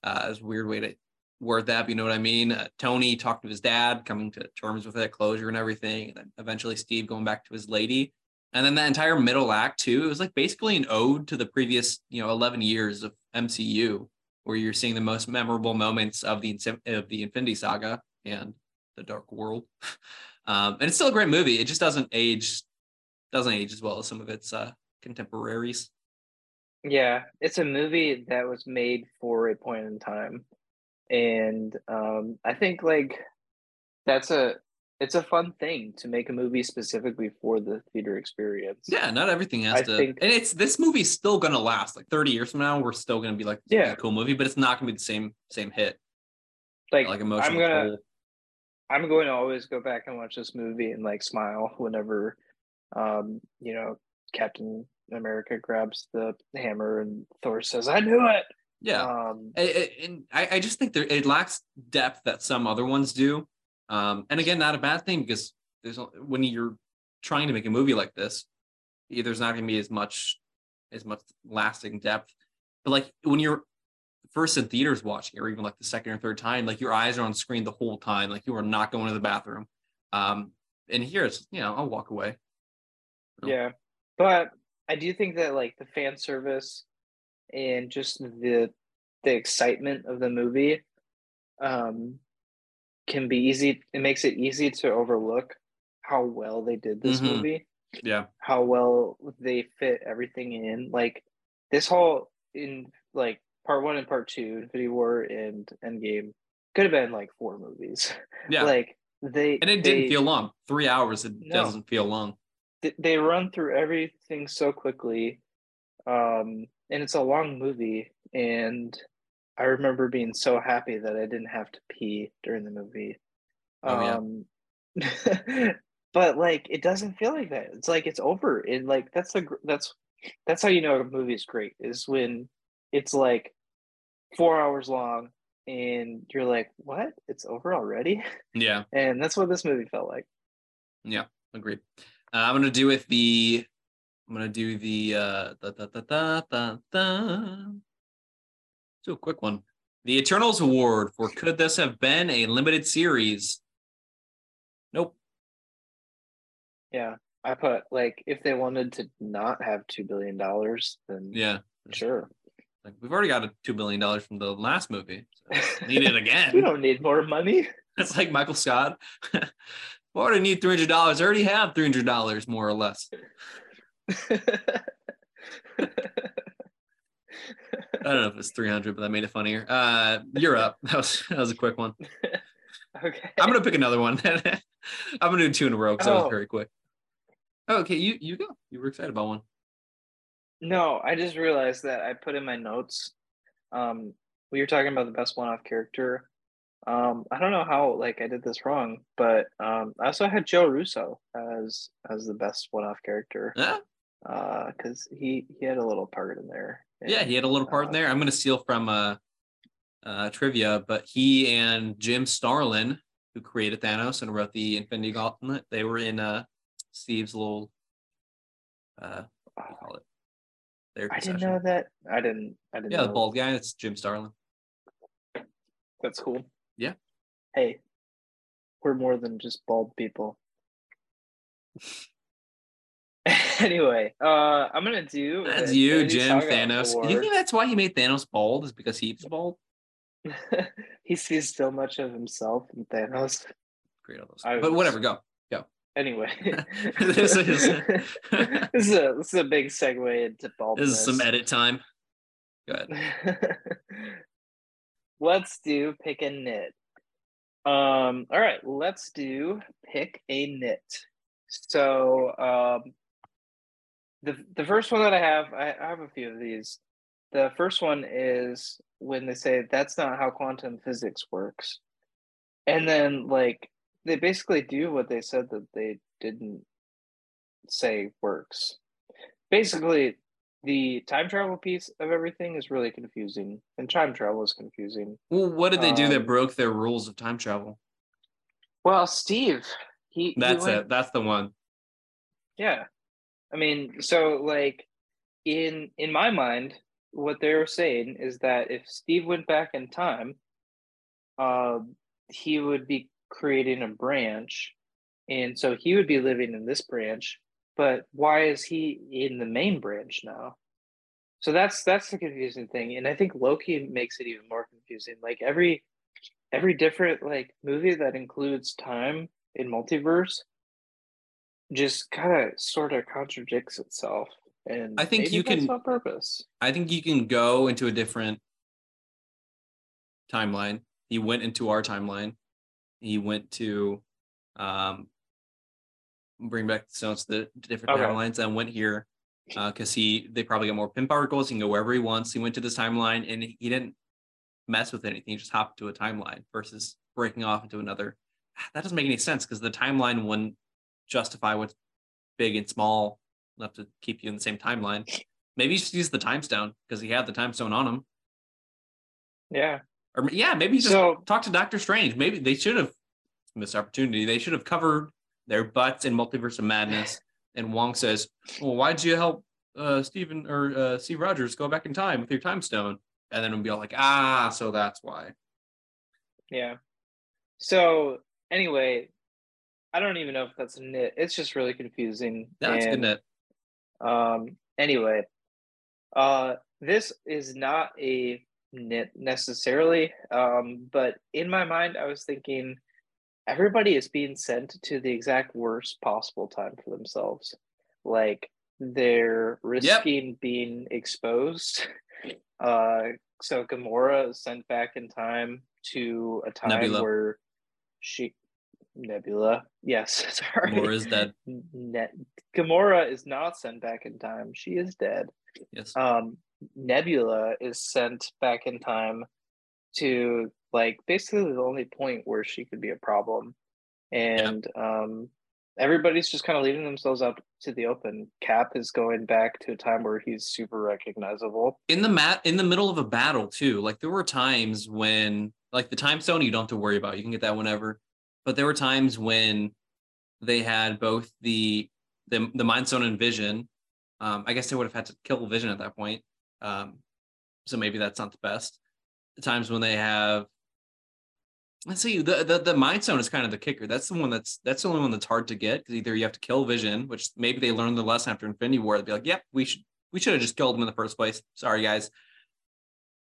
Uh, is a weird way to word that, but you know what I mean? Uh, Tony talked to his dad, coming to terms with it, closure and everything. And then eventually Steve going back to his lady. And then that entire middle act too, it was like basically an ode to the previous, you know, 11 years of MCU, where you're seeing the most memorable moments of the of the Infinity Saga and the Dark World. Um, and it's still a great movie. It just doesn't age, doesn't age as well as some of its uh, contemporaries. Yeah, it's a movie that was made for a point in time and um, I think like that's a it's a fun thing to make a movie specifically for the theater experience. Yeah, not everything has I to. Think, and it's this movie's still gonna last. Like thirty years from now, we're still gonna be like, yeah, a cool movie, but it's not gonna be the same same hit. Like, like emotional. I'm gonna. I'm going to always go back and watch this movie and like smile whenever, um, you know, Captain America grabs the hammer and Thor says, "I knew it." Yeah, um, and I, I just think there it lacks depth that some other ones do. Um, and again, not a bad thing because there's when you're trying to make a movie like this, there's not going to be as much as much lasting depth. But like when you're first in theaters watching, or even like the second or third time, like your eyes are on screen the whole time, like you are not going to the bathroom. Um, and here it's you know I'll walk away. Yeah, but I do think that like the fan service and just the the excitement of the movie um, can be easy. It makes it easy to overlook how well they did this mm-hmm. movie. Yeah. How well they fit everything in. Like this whole in like part one and part two, Infinity War and Endgame could have been like four movies. Yeah. like they And it they, didn't feel long. Three hours it no, doesn't feel long. They run through everything so quickly. Um and it's a long movie and I remember being so happy that I didn't have to pee during the movie. Oh, um, yeah. but like it doesn't feel like that. It's like it's over. And like that's the that's that's how you know a movie is great is when it's like four hours long and you're like, what? It's over already? Yeah. And that's what this movie felt like. Yeah, agreed. Uh, I'm gonna do with the I'm gonna do the uh da, da, da, da, da, da. Do a quick one. The Eternals Award for Could This Have Been a Limited Series? Nope. Yeah. I put like if they wanted to not have two billion dollars, then yeah, sure. Like we've already got a two billion dollars from the last movie. So need it again. we don't need more money. It's like Michael Scott. Do I need three hundred dollars? I already have three hundred dollars, more or less. I don't know if it's 300, but that made it funnier. Uh, you're up. That was that was a quick one. okay. I'm gonna pick another one. I'm gonna do two in a row because oh. that was oh. very quick. Oh, okay, you you go. You were excited about one. No, I just realized that I put in my notes. Um, we were talking about the best one-off character. Um, I don't know how like I did this wrong, but um, I also had Joe Russo as as the best one-off character. Yeah. Uh, because he he had a little part in there. Yeah, he had a little part in there. I'm going to steal from uh, uh, trivia, but he and Jim Starlin, who created Thanos and wrote the Infinity Gauntlet, they were in uh, Steve's little, uh, what do you call it? Therapy I didn't know that. I didn't. I didn't. Yeah, the bald guy. It's Jim Starlin. That's cool. Yeah. Hey, we're more than just bald people. anyway, uh, I'm gonna do. That's you, Jim Thanos. Do you think that's why he made Thanos bald? Is because he's bald? he sees so much of himself in Thanos. Great, all those. I but was... whatever, go. Anyway, this is this is a this is a big segue into baldness. This is some edit time. Go ahead. let's do pick a nit. Um, all right, let's do pick a nit. So um the the first one that I have, I, I have a few of these. The first one is when they say that's not how quantum physics works, and then like they basically do what they said that they didn't say works. Basically, the time travel piece of everything is really confusing, and time travel is confusing. Well, what did they do um, that broke their rules of time travel? Well, Steve, he. That's he went, it. That's the one. Yeah, I mean, so like in in my mind, what they were saying is that if Steve went back in time, uh, he would be creating a branch, and so he would be living in this branch. But why is he in the main branch now? So that's that's the confusing thing, and I think Loki makes it even more confusing. Like every every different like movie that includes time in multiverse just kind of sort of contradicts itself and i think you can on purpose i think you can go into a different timeline he went into our timeline he went to um bring back the stones to the different okay. timelines and went here because uh, he they probably got more Pym particles he can go wherever he wants he went to this timeline and he didn't mess with anything he just hopped to a timeline versus breaking off into another that doesn't make any sense because the timeline wouldn't justify what's big and small enough to keep you in the same timeline. Maybe he just used the time stone because he had the time stone on him. Yeah. Or yeah, maybe just so, talk to Doctor Strange. Maybe they should have missed opportunity. They should have covered their butts in Multiverse of Madness. And Wong says, "Well, why'd you help uh, Stephen or uh, Steve Rogers go back in time with your time stone?" And then we'll be all like, "Ah, so that's why." Yeah. So anyway, I don't even know if that's a nit. It's just really confusing. That's and, good nit. Um. Anyway, uh, this is not a necessarily. Um, but in my mind, I was thinking everybody is being sent to the exact worst possible time for themselves. Like they're risking yep. being exposed. Uh, so Gamora is sent back in time to a time Nebula. where she Nebula. Yes, sorry. Gamora is dead. Ne- Gamora is not sent back in time. She is dead. Yes. Um, Nebula is sent back in time to like basically the only point where she could be a problem, and yeah. um, everybody's just kind of leaving themselves up to the open. Cap is going back to a time where he's super recognizable in the mat in the middle of a battle too. Like there were times when like the time stone you don't have to worry about. You can get that whenever. But there were times when they had both the the the mind stone and vision. Um, I guess they would have had to kill vision at that point. Um, so maybe that's not the best. The times when they have let's see the, the the mind stone is kind of the kicker. That's the one that's that's the only one that's hard to get because either you have to kill vision which maybe they learned the lesson after infinity war they'd be like yep we should we should have just killed him in the first place. Sorry guys.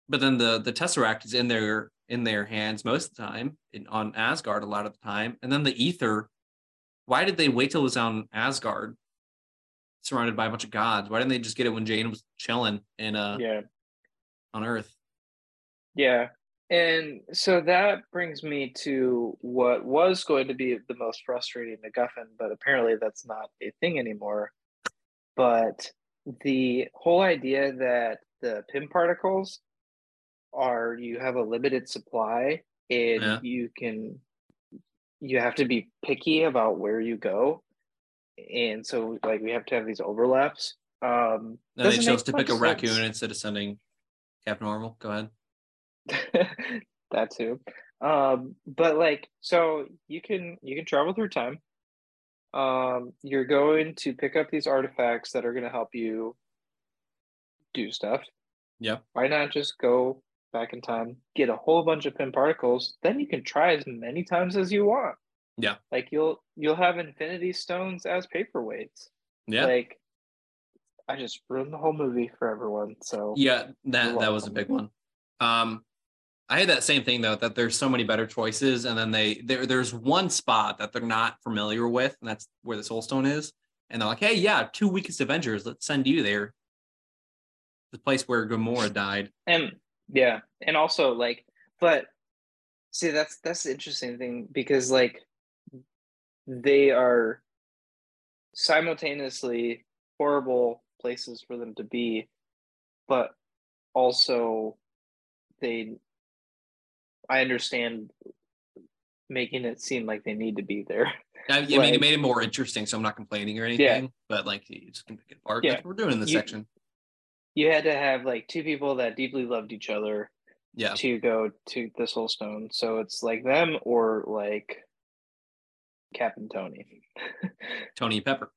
But then the the tesseract is in their in their hands most of the time in, on asgard a lot of the time. And then the ether why did they wait till it was on asgard surrounded by a bunch of gods why didn't they just get it when jane was chilling in uh yeah on earth yeah and so that brings me to what was going to be the most frustrating MacGuffin, but apparently that's not a thing anymore. But the whole idea that the Pym particles are you have a limited supply and yeah. you can you have to be picky about where you go. And so like we have to have these overlaps. Um and they chose to pick a sense. raccoon instead of sending Cap Normal. Go ahead. that too. Um, but like, so you can you can travel through time. Um, you're going to pick up these artifacts that are going to help you do stuff. Yeah. Why not just go back in time, get a whole bunch of Pym particles, then you can try as many times as you want. Yeah. Like you'll you'll have infinity stones as paperweights. Yeah. Like I just ruined the whole movie for everyone. So yeah, that that was a big one. Um I had that same thing though that there's so many better choices, and then they there there's one spot that they're not familiar with, and that's where the Soul Stone is. And they're like, "Hey, yeah, two weakest Avengers, let's send you there." The place where Gamora died. And yeah, and also like, but see, that's that's the interesting thing because like they are simultaneously horrible places for them to be, but also they I understand making it seem like they need to be there. I, like, mean, it made it more interesting, so I'm not complaining or anything. Yeah. But like, it's just can pick it apart. Yeah. That's what we're doing in this you, section. You had to have like two people that deeply loved each other. Yeah. To go to the Soul Stone, so it's like them or like Captain Tony. Tony Pepper.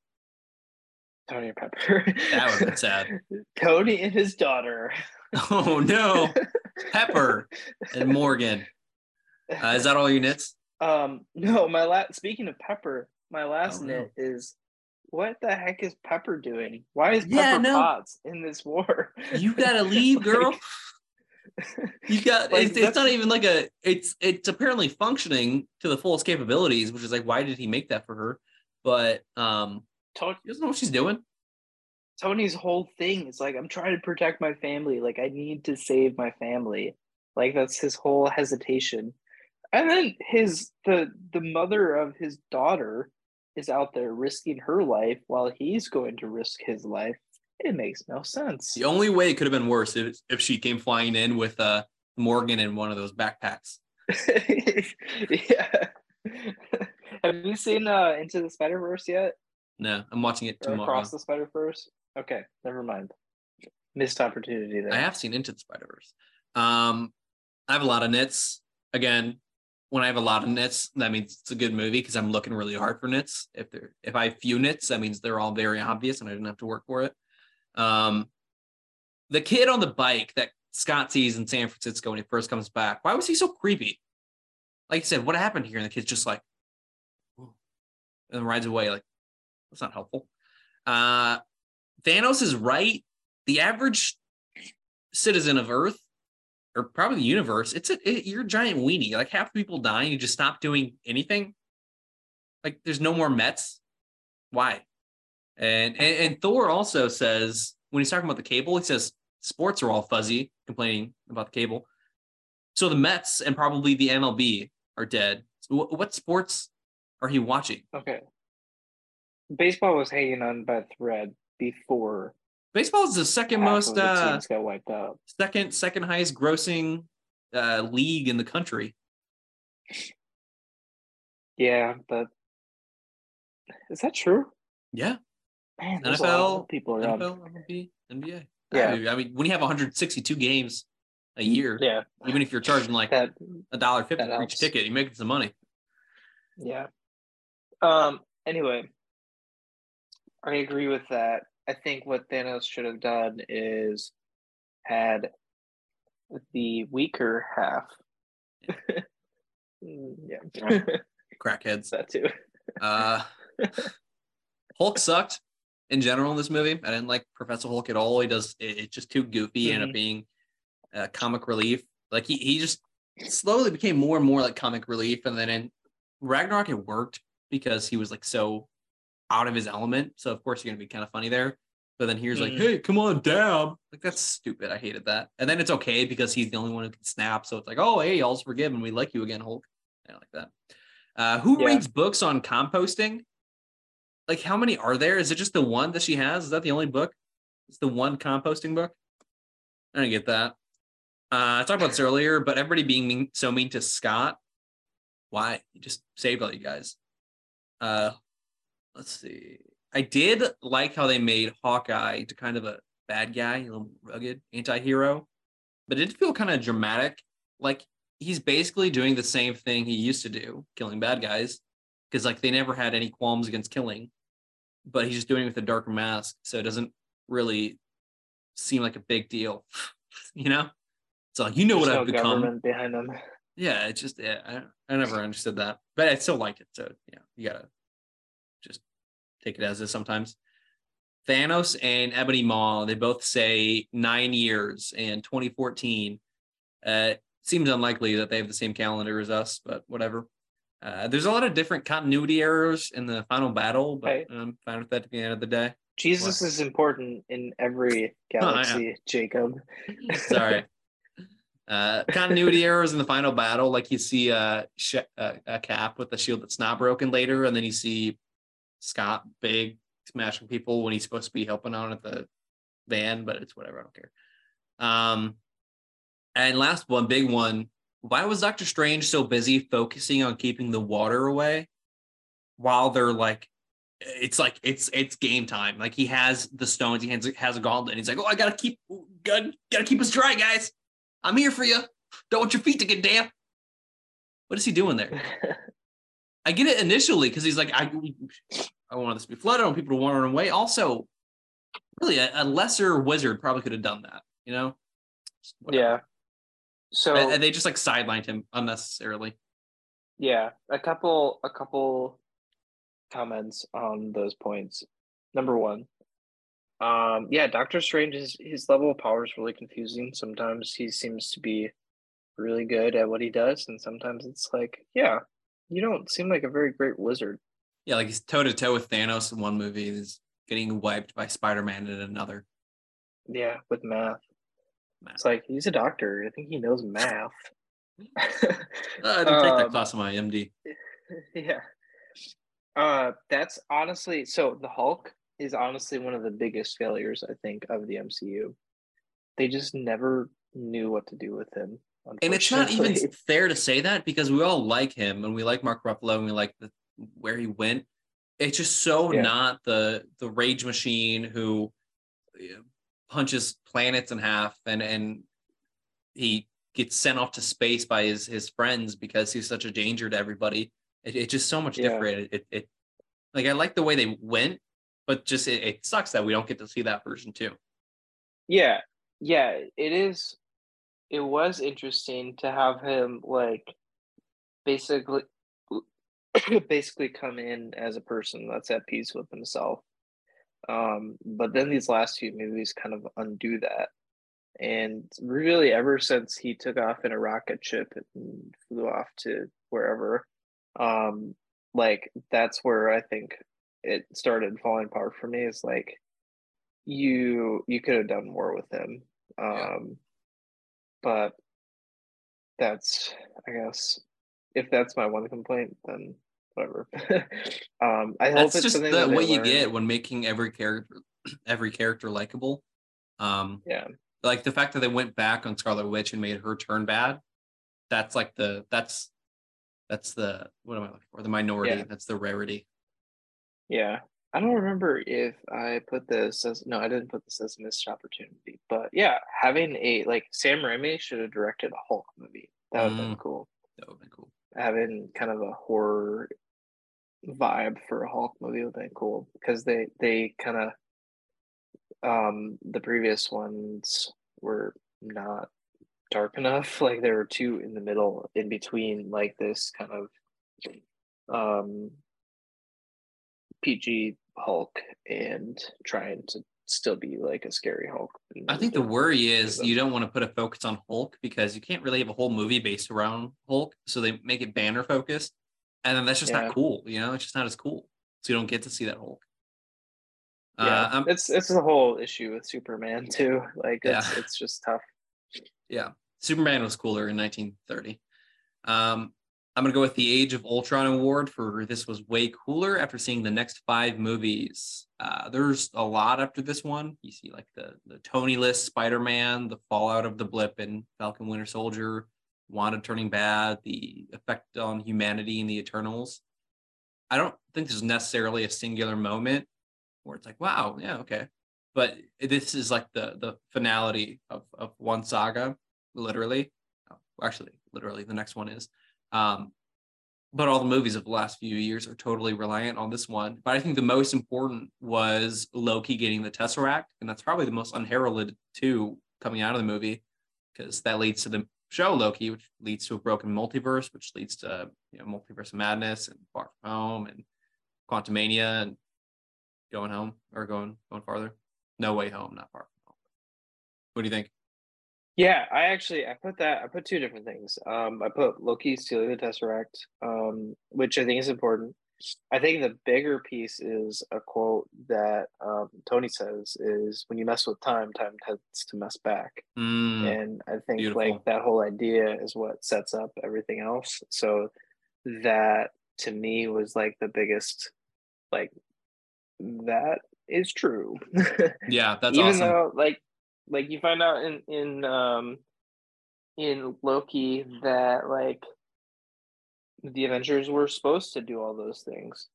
Tony Pepper. That would have been sad. Tony and his daughter. Oh no. Pepper and Morgan. Uh, is that all your nits? Um, no, my last. Speaking of Pepper, my last oh, nit no. is what the heck is Pepper doing? Why is Pepper yeah, no. Potts in this war? You gotta leave, girl. You got like, it's, it's, not even like a it's it's apparently functioning to the fullest capabilities, which is like why did he make that for her? But um Tony doesn't know what she's doing. Tony's whole thing is like, I'm trying to protect my family. Like, I need to save my family. Like, that's his whole hesitation. And then his the the mother of his daughter is out there risking her life while he's going to risk his life. It makes no sense. The only way it could have been worse if if she came flying in with uh Morgan in one of those backpacks. yeah. have you seen uh Into the Spider Verse yet? No, I'm watching it tomorrow. Across the Spider Verse. Okay, never mind. Missed opportunity there. I have seen Into the Spider Verse. Um, I have a lot of nits. Again, when I have a lot of nits, that means it's a good movie because I'm looking really hard for nits. If they're if I have few nits, that means they're all very obvious and I didn't have to work for it. Um, the kid on the bike that Scott sees in San Francisco when he first comes back, why was he so creepy? Like I said, what happened here? And the kid's just like, and rides away. Like, that's not helpful. Uh, Thanos is right. The average citizen of Earth or probably the universe, it's a it, you're a giant weenie. Like half the people die, and you just stop doing anything. Like there's no more Mets. Why? And, and and Thor also says when he's talking about the cable, he says sports are all fuzzy, complaining about the cable. So the Mets and probably the MLB are dead. So what, what sports are he watching? Okay. Baseball was hanging on by thread before. Baseball is the second most the uh, got wiped out. second second highest grossing uh, league in the country. Yeah, but is that true? Yeah, Man, there's a lot NFL, people around. NFL, MLB, NBA. Yeah. I mean, when you have 162 games a year, Yeah, even if you're charging like a dollar fifty for each ticket, you're making some money. Yeah. Um. Anyway, I agree with that. I think what Thanos should have done is had the weaker half. Mm, yeah, Crackheads. that too. Uh, Hulk sucked in general in this movie. I didn't like Professor Hulk at all. He does it, it's just too goofy. Ended Mhm. up being uh, comic relief. Like he he just slowly became more and more like comic relief, and then in Ragnarok it worked because he was like so out of his element. So of course you're gonna be kind of funny there. But then here's like, Mhm. hey, come on, dab. Like that's stupid. I hated that. And then it's okay because he's the only one who can snap. So it's like, oh, hey, y'all's forgiven. We like you again, Hulk. I like that. Uh, who Yeah. reads books on composting? Like, how many are there? Is it just the one that she has? Is that the only book? It's the one composting book. I don't get that. Uh, I talked about this earlier, but everybody being mean, so mean to Scott. Why? He just saved all you guys. Uh, let's see. I did like how they made Hawkeye to kind of a bad guy, a little rugged anti-hero, but it did feel kind of dramatic. Like he's basically doing the same thing he used to do, killing bad guys, because like they never had any qualms against killing, but he's just doing it with a darker mask, so it doesn't really seem like a big deal, you know. it's like you know There's what no I've become. behind them. Yeah, it's just yeah, I, I never understood that, but I still liked it. So yeah, you gotta just take it as is sometimes. Thanos and Ebony Maw, they both say nine years and 2014. Uh, seems unlikely that they have the same calendar as us, but whatever. Uh, there's a lot of different continuity errors in the final battle, but Right. I'm fine with that at the end of the day. Jesus What? is important in every galaxy, Jacob. Sorry. Uh, continuity errors in the final battle, like you see uh, sh- uh, a cap with a shield that's not broken later, and then you see Scott big smashing people when he's supposed to be helping out at the van, but it's whatever. I don't care. Um, and last one, big one. Why was Doctor Strange so busy focusing on keeping the water away while they're like, it's like it's it's game time. Like he has the stones, he has, has a gauntlet. And he's like, oh, I gotta keep, gotta, gotta keep us dry, guys. I'm here for you. Don't want your feet to get damp. What is he doing there? I get it initially because he's like, I, I want this to be flooded. I want people to want to run away. Also, really, a, a lesser wizard probably could have done that. You know? Yeah. So And, and they just like sidelined him unnecessarily. yeah, a couple a couple comments on those points. Number one, um, yeah, Doctor Strange is his level of power is really confusing. Sometimes he seems to be really good at what he does, and sometimes it's like, yeah, you don't seem like a very great wizard. Yeah, like he's toe to toe with Thanos in one movie. He's getting wiped by Spider Man in another. Yeah, with math. It's like he's a doctor. I think he knows math. Uh, I didn't take that Um, class in my MD. yeah. Uh that's honestly so the Hulk is honestly one of the biggest failures I think of the MCU. They just never knew what to do with him. And it's not even fair to say that because we all like him and we like Mark Ruffalo and we like the, where he went. It's just so Yeah. not the the rage machine who punches planets in half and and he gets sent off to space by his his friends because he's such a danger to everybody. It, it's just so much Yeah. different. It, it like I like the way they went, but just it, it sucks that we don't get to see that version too. Yeah. Yeah, it is it was interesting to have him like basically basically come in as a person that's at peace with himself. Um, but then these last few movies kind of undo that. and really ever since he took off in a rocket ship and flew off to wherever um like that's where i think it started falling apart for me is like you you could have done more with him um yeah. but that's i guess if that's my one complaint then whatever um i that's hope it's just the, what you get when making every character every character likable um yeah like the fact that they went back on Scarlet Witch and made her turn bad. That's like the that's that's the what am I looking for? The minority. Yeah. That's the rarity. Yeah. I don't remember if I put this as no, I didn't put this as a missed opportunity. But yeah, having a like Sam Raimi should have directed a Hulk movie. That would have mm, been cool. That would have been cool. Having kind of a horror vibe for a Hulk movie would have been cool because they they kind of um the previous ones were not dark enough. Like there were two in the middle in between like this kind of um pg hulk and trying to still be like a scary hulk i think the worry is you don't want to put a focus on hulk because you can't really have a whole movie based around hulk so they make it banner focused and then that's just yeah. not cool you know it's just not as cool so you don't get to see that hulk yeah, uh, it's it's a whole issue with Superman too. Like it's yeah. it's just tough. Yeah, Superman was cooler in 1930. Um, I'm gonna go with the Age of Ultron award for this was way cooler after seeing the next five movies. Uh, there's a lot after this one. You see like the the Tony list Spider-Man, the fallout of the blip and Falcon Winter Soldier, Wanda turning bad, the effect on humanity in the Eternals. I don't think there's necessarily a singular moment where it's like, wow, yeah, okay. But this is like the the finality of of one saga, literally. Oh, actually, literally, the next one is. Um, but all the movies of the last few years are totally reliant on this one. But I think the most important was Loki getting the Tesseract, and that's probably the most unheralded too coming out of the movie, because that leads to the show Loki, which leads to a broken multiverse, which leads to you know multiverse madness and Far From Home and Quantumania and going home or going going farther? No way home, not far. From home. What do you think? Yeah, I actually I put that I put two different things. Um, I put Loki stealing the Tesseract, um, which I think is important. I think the bigger piece is a quote that um, Tony says is when you mess with time, time tends to mess back. Mm, and I think beautiful. like that whole idea is what sets up everything else. So that to me was like the biggest like that is true. yeah, that's even awesome. though like like you find out in in um in Loki that like the Avengers were supposed to do all those things.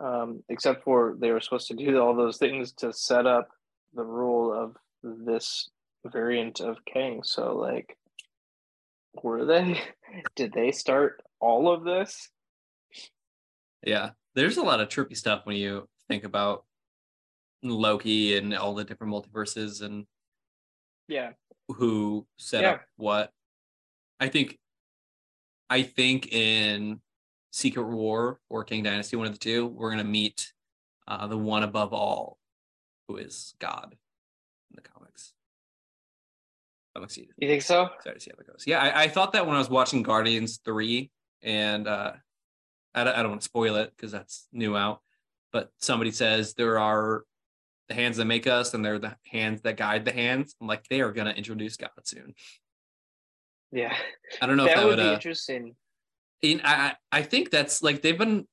Um, except for they were supposed to do all those things to set up the rule of this variant of Kang. So like were they? Did they start all of this? Yeah. There's a lot of trippy stuff when you think about Loki and all the different multiverses and yeah, who set yeah. up what. I think I think in Secret War or Kang Dynasty, one of the two, we're gonna meet uh, the one above all, who is God in the comics. I'm excited. You think so? Excited to see how that goes. Yeah, I, I thought that when I was watching Guardians three, and uh, I, don't, I don't want to spoil it because that's new out but somebody says there are the hands that make us and they're the hands that guide the hands. I'm like, they are gonna introduce God soon. Yeah. I don't know that if that would, would be uh, interesting. In, I I think that's like they've been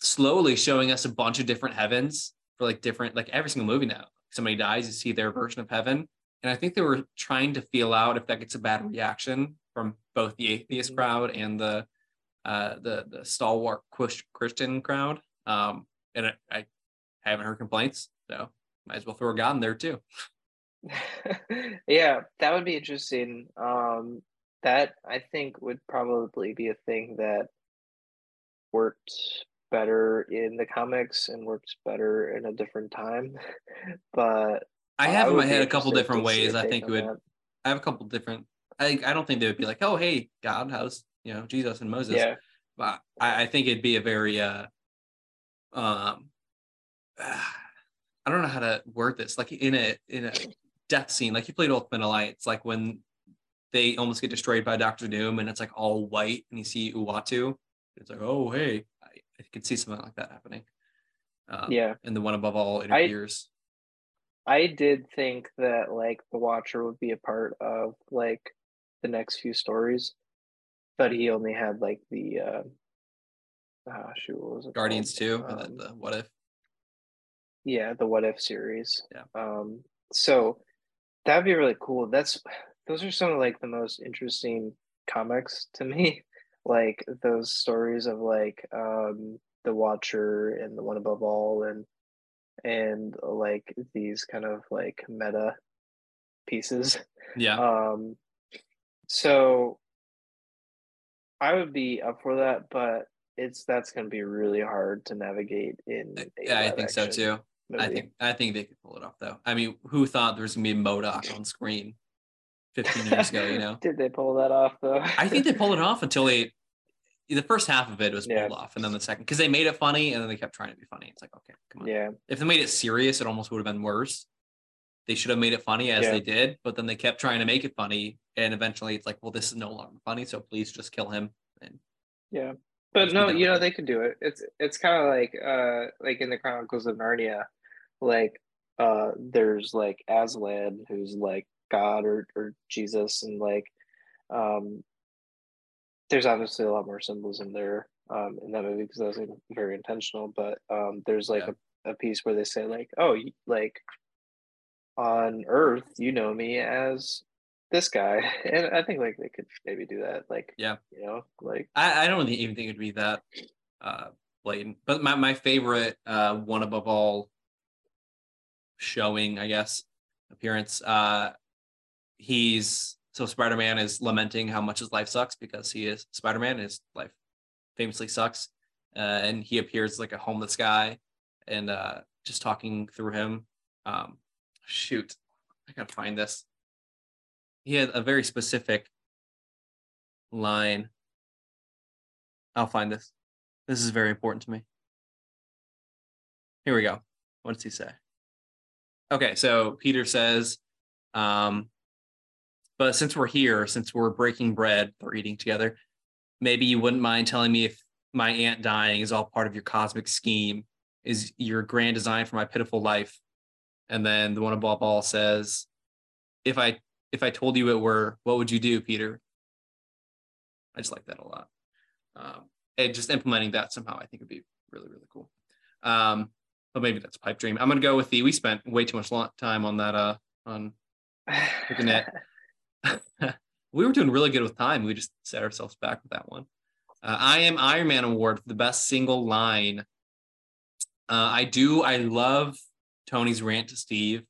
slowly showing us a bunch of different heavens for like different like every single movie now. Somebody dies, you see their version of heaven. And I think they were trying to feel out if that gets a bad reaction from both the atheist mm-hmm. crowd and the uh the the stalwart Christian crowd. Um and I, I haven't heard complaints, so might as well throw a God in there too. yeah, that would be interesting. Um, that I think would probably be a thing that worked better in the comics and worked better in a different time. but I have in my head a couple different ways. I think it would. That. I have a couple different. I I don't think they would be like, oh hey God, how's you know Jesus and Moses. Yeah. But I, I think it'd be a very uh um I don't know how to word this like in a in a death scene. Like you played Ultimate Alliance, like when they almost get destroyed by Doctor Doom and it's like all white and you see Uatu. It's like, oh hey, I, I could see something like that happening. Um, yeah. And the one above all interferes. I, I did think that like the Watcher would be a part of like the next few stories, but he only had like the uh oh, shoot, what was it? Guardians called? 2 um, and then um, the what if? Yeah, the what if series. Yeah. Um so that'd be really cool. That's those are some of like the most interesting comics to me. like those stories of like um the Watcher and the One Above All and and like these kind of like meta pieces. Yeah. Um so I would be up for that, but it's that's going to be really hard to navigate in. Yeah, I think so too. Movie. I think I think they could pull it off though. I mean, who thought there was going to be MODOK on screen 15 years ago? You know, did they pull that off though? I think they pulled it off until they. The first half of it was pulled yeah. off, and then the second because they made it funny, and then they kept trying to be funny. It's like, okay, come on. Yeah. If they made it serious, it almost would have been worse. They should have made it funny as yeah. they did, but then they kept trying to make it funny, and eventually it's like, well, this is no longer funny, so please just kill him. And yeah, but no, you know they could do it. It's it's kind of like uh like in the Chronicles of Narnia, like uh there's like Aslan who's like God or or Jesus, and like um there's obviously a lot more symbolism there um in that movie because that was very intentional. But um there's like yeah. a, a piece where they say like, oh, like on Earth, you know me as this guy and i think like they could maybe do that like yeah you know like i, I don't even think it'd be that uh blatant but my, my favorite uh one above all showing i guess appearance uh he's so spider-man is lamenting how much his life sucks because he is spider-man his life famously sucks uh, and he appears like a homeless guy and uh just talking through him um shoot i gotta find this he had a very specific line. I'll find this. This is very important to me. Here we go. What does he say? Okay, so Peter says, um, but since we're here, since we're breaking bread or eating together, maybe you wouldn't mind telling me if my aunt dying is all part of your cosmic scheme, is your grand design for my pitiful life. And then the one above all says, if I if I told you it were, what would you do, Peter? I just like that a lot. Um, and just implementing that somehow, I think would be really, really cool. Um, but maybe that's a pipe dream. I'm gonna go with the. We spent way too much time on that. Uh, on looking at. we were doing really good with time. We just set ourselves back with that one. Uh, I am Iron Man award for the best single line. Uh, I do. I love Tony's rant to Steve.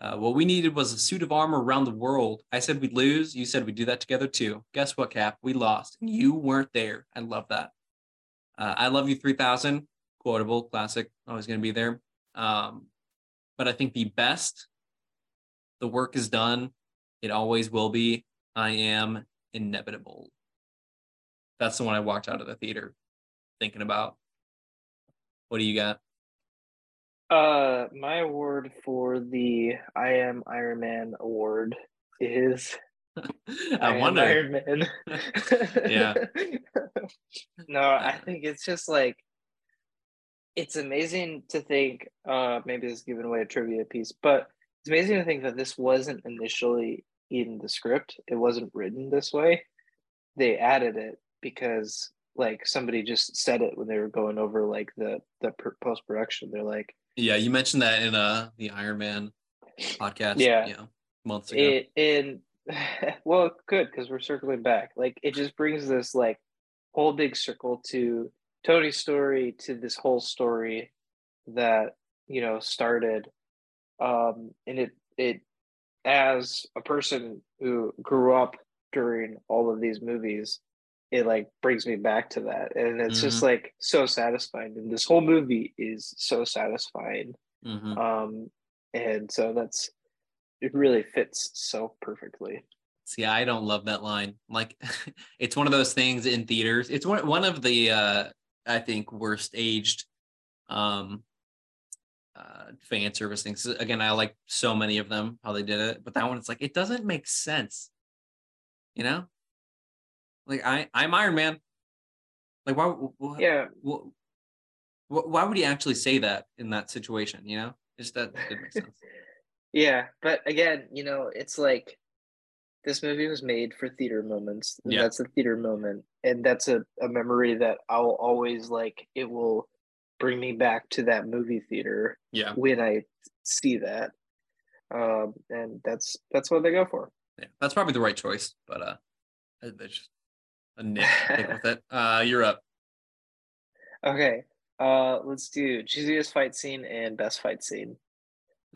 Uh, what we needed was a suit of armor around the world. I said we'd lose. You said we'd do that together too. Guess what, Cap? We lost. And you weren't there. I love that. Uh, I love you 3000. Quotable, classic, always going to be there. Um, but I think the best, the work is done. It always will be. I am inevitable. That's the one I walked out of the theater thinking about. What do you got? Uh, my award for the I Am Iron Man award is I, I wonder. Iron Man. yeah. no, I think it's just like it's amazing to think. Uh, maybe this is giving away a trivia piece, but it's amazing to think that this wasn't initially in the script. It wasn't written this way. They added it because like somebody just said it when they were going over like the the post production. They're like, yeah, you mentioned that in uh the Iron Man podcast. Yeah, you know, months ago. It, and well, good because we're circling back. Like it just brings this like whole big circle to Tony's story to this whole story that you know started, um, and it it as a person who grew up during all of these movies it like brings me back to that. And it's mm-hmm. just like so satisfying. And this whole movie is so satisfying. Mm-hmm. um and so that's it really fits so perfectly. See i don't love that line. Like it's one of those things in theaters. It's one, one of the uh i think worst aged um uh, fan service things. Again, I like so many of them how they did it, but that one it's like it doesn't make sense. You know, like I I'm Iron Man. Like why? why yeah. Why, why would he actually say that in that situation? You know, just that didn't make sense. yeah, but again, you know, it's like this movie was made for theater moments. yeah. That's a theater moment. And that's a, a memory that I'll always like it will bring me back to that movie theater yeah when I see that. Um and that's that's what they go for. Yeah, that's probably the right choice, but uh it's just a nit with it. Uh you're up. Okay. Uh let's do cheesiest fight scene and best fight scene.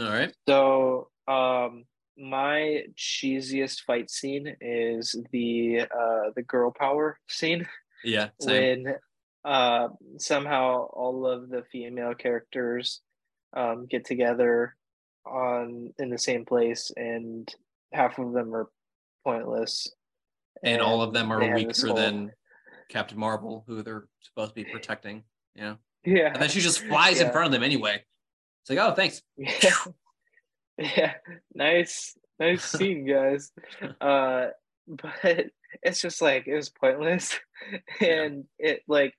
All right. So um my cheesiest fight scene is the uh the girl power scene. Yeah. Same. When uh somehow all of the female characters um get together on in the same place and half of them are pointless. And, and all of them are weaker than Captain Marvel, who they're supposed to be protecting. Yeah. Yeah. And then she just flies yeah. in front of them anyway. It's like, oh, thanks. Yeah. yeah nice nice scene guys uh but it's just like it was pointless and yeah. it like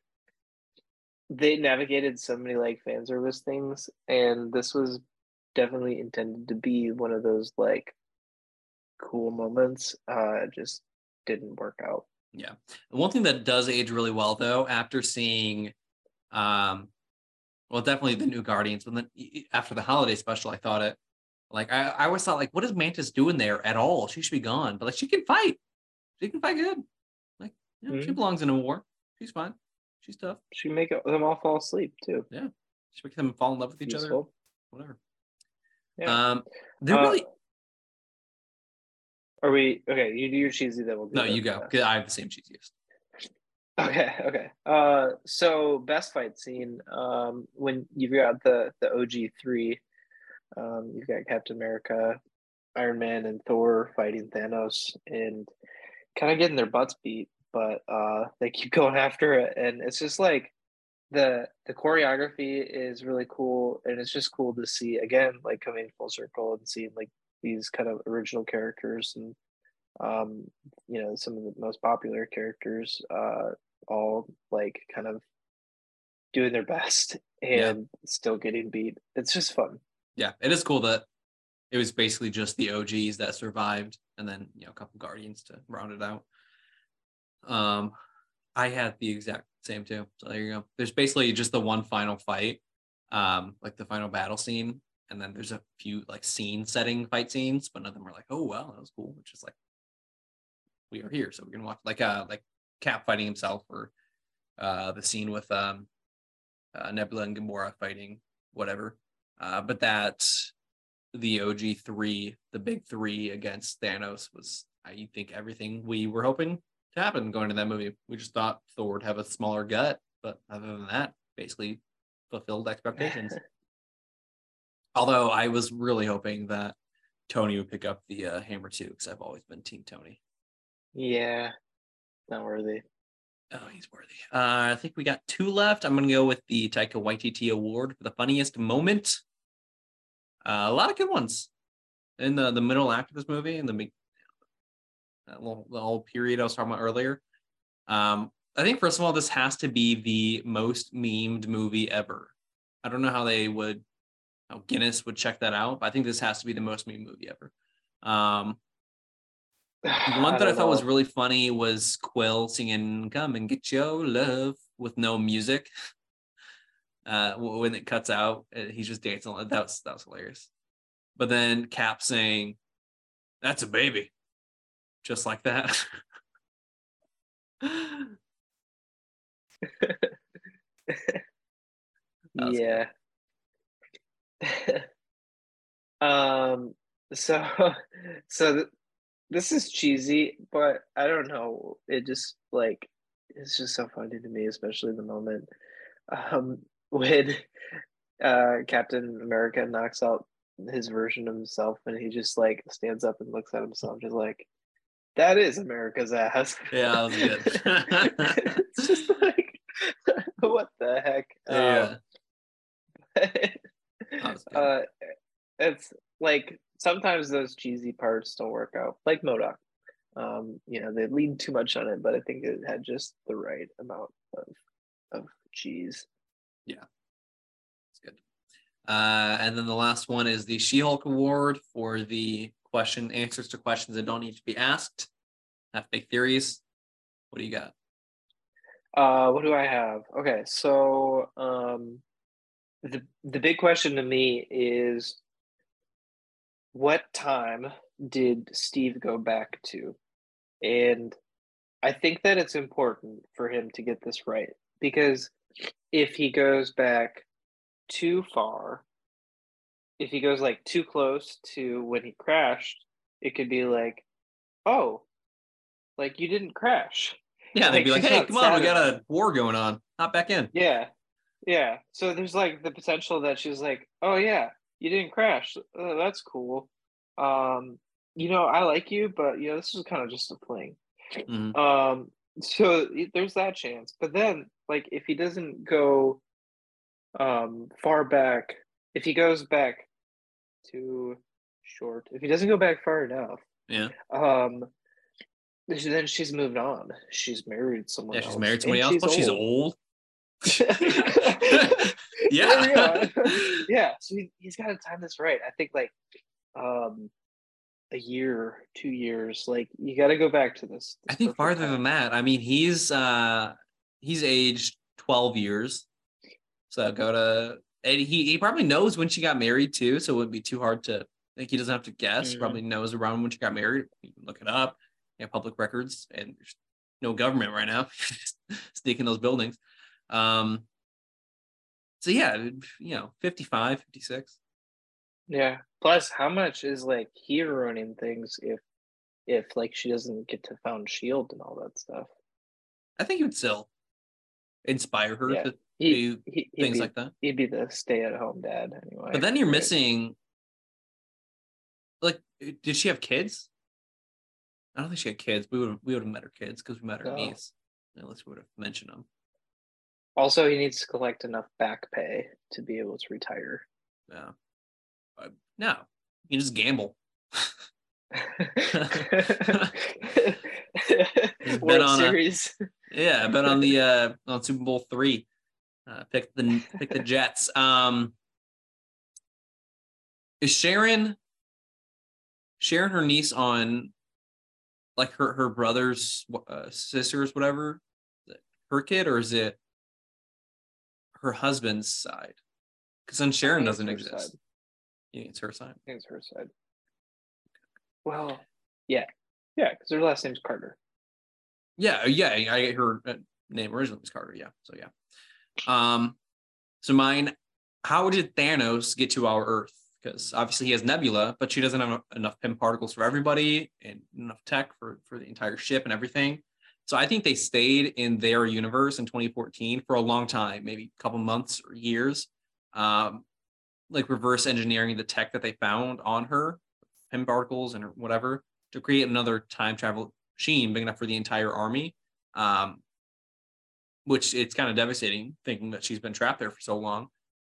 they navigated so many like fan service things and this was definitely intended to be one of those like cool moments uh it just didn't work out yeah one thing that does age really well though after seeing um well definitely the new guardians but then after the holiday special i thought it like I, I always thought, like, what is Mantis doing there at all? She should be gone. But like, she can fight. She can fight good. Like, you know, mm-hmm. she belongs in a war. She's fine. She's tough. She make them all fall asleep too. Yeah, she make them fall in love with each other. Whatever. Yeah. Um, they uh, really. Are we okay? You do your cheesy, then we'll. no, you go. I have the same cheesiest. Okay, okay. Uh, so best fight scene. Um, when you've got the the OG three um, you've got Captain America, Iron Man, and Thor fighting Thanos and kind of getting their butts beat, but uh, they keep going after it, and it's just like the the choreography is really cool, and it's just cool to see again, like coming full circle and seeing like these kind of original characters and um, you know some of the most popular characters uh, all like kind of doing their best and yeah. still getting beat. It's just fun yeah, it is cool that it was basically just the OGs that survived, and then you know a couple Guardians to round it out. Um, I had the exact same too. So there you go. There's basically just the one final fight, um, like the final battle scene, and then there's a few like scene setting fight scenes, but none of them are like, oh well, that was cool. Which is like, we are here, so we're gonna watch like uh like Cap fighting himself, or uh the scene with um uh, Nebula and Gamora fighting whatever. Uh, but that the OG three, the big three against Thanos was, I think, everything we were hoping to happen going to that movie. We just thought Thor would have a smaller gut, but other than that, basically fulfilled expectations. Although I was really hoping that Tony would pick up the uh, hammer too, because I've always been Team Tony. Yeah, not worthy. Oh, he's worthy. Uh, I think we got two left. I'm going to go with the Taika Waititi Award for the funniest moment. Uh, a lot of good ones in the, the middle act of this movie and the, the whole period I was talking about earlier. Um, I think first of all, this has to be the most memed movie ever. I don't know how they would, how Guinness would check that out, but I think this has to be the most memed movie ever. Um, one that I, I thought know. was really funny was Quill singing "Come and Get Your Love" with no music uh, when it cuts out, uh, he's just dancing. That was that was hilarious. But then Cap saying, "That's a baby," just like that. yeah. um. So, so th- this is cheesy, but I don't know. It just like it's just so funny to me, especially the moment. Um, when uh, Captain America knocks out his version of himself and he just like stands up and looks at himself just like that is America's ass. Yeah, that was good. it's just like what the heck? Yeah. Um, uh, it's like sometimes those cheesy parts don't work out, like MODOK. Um, you know, they lean too much on it, but I think it had just the right amount of of cheese. Yeah, it's good. Uh, and then the last one is the She-Hulk Award for the question answers to questions that don't need to be asked. Have big theories. What do you got? Uh, what do I have? Okay, so um, the the big question to me is, what time did Steve go back to? And I think that it's important for him to get this right because if he goes back too far, if he goes like too close to when he crashed, it could be like, oh, like you didn't crash. Yeah, they'd be like, hey, come on, we got a war going on. Hop back in. Yeah. Yeah. So there's like the potential that she's like, oh, yeah, you didn't crash. Oh, that's cool. Um, you know, I like you, but, you know, this is kind of just a fling. Mm-hmm. Um, so there's that chance. But then, like, if he doesn't go um far back, if he goes back too short, if he doesn't go back far enough, yeah, um, then she's moved on. She's married someone. Yeah, she's else. married somebody else, she's but she's old. yeah, yeah. So he, he's got to time this right. I think like um a year, two years. Like you got to go back to this. this I think farther time. than that. I mean, he's uh he's aged twelve years. So go to and he he probably knows when she got married too. So it wouldn't be too hard to like he doesn't have to guess. Mm-hmm. Probably knows around when she got married. You can look it up you know, public records and there's no government right now sneaking those buildings. Um, so yeah, you know, 55, 56. Yeah. Plus, how much is like he ruining things if if like she doesn't get to found shield and all that stuff? I think he would still inspire her yeah. to he, do he, things be, like that. He'd be the stay at home dad anyway. But then you're missing like did she have kids? I don't think she had kids. We would we would have met her kids because we met her oh. niece. Unless we would have mentioned them. Also, he needs to collect enough back pay to be able to retire. Yeah. Uh, no, you just gamble. World on Series. A, yeah, I bet on the uh on Super Bowl three. Uh, pick the pick the Jets. Um, is Sharon Sharon her niece on like her her brother's uh, sisters, whatever, her kid, or is it her husband's side? Because then Sharon doesn't exist. Side. Yeah, it's her side. I think it's her side. Well, yeah, yeah, because her last name's Carter. Yeah, yeah, I her uh, name originally was Carter. Yeah, so yeah. Um, so mine, how did Thanos get to our Earth? because obviously he has Nebula, but she doesn't have enough Pym particles for everybody and enough tech for, for the entire ship and everything. So I think they stayed in their universe in 2014 for a long time, maybe a couple months or years, um, like reverse engineering the tech that they found on her, Pym particles and whatever, to create another time travel machine big enough for the entire army. Um, which it's kind of devastating thinking that she's been trapped there for so long.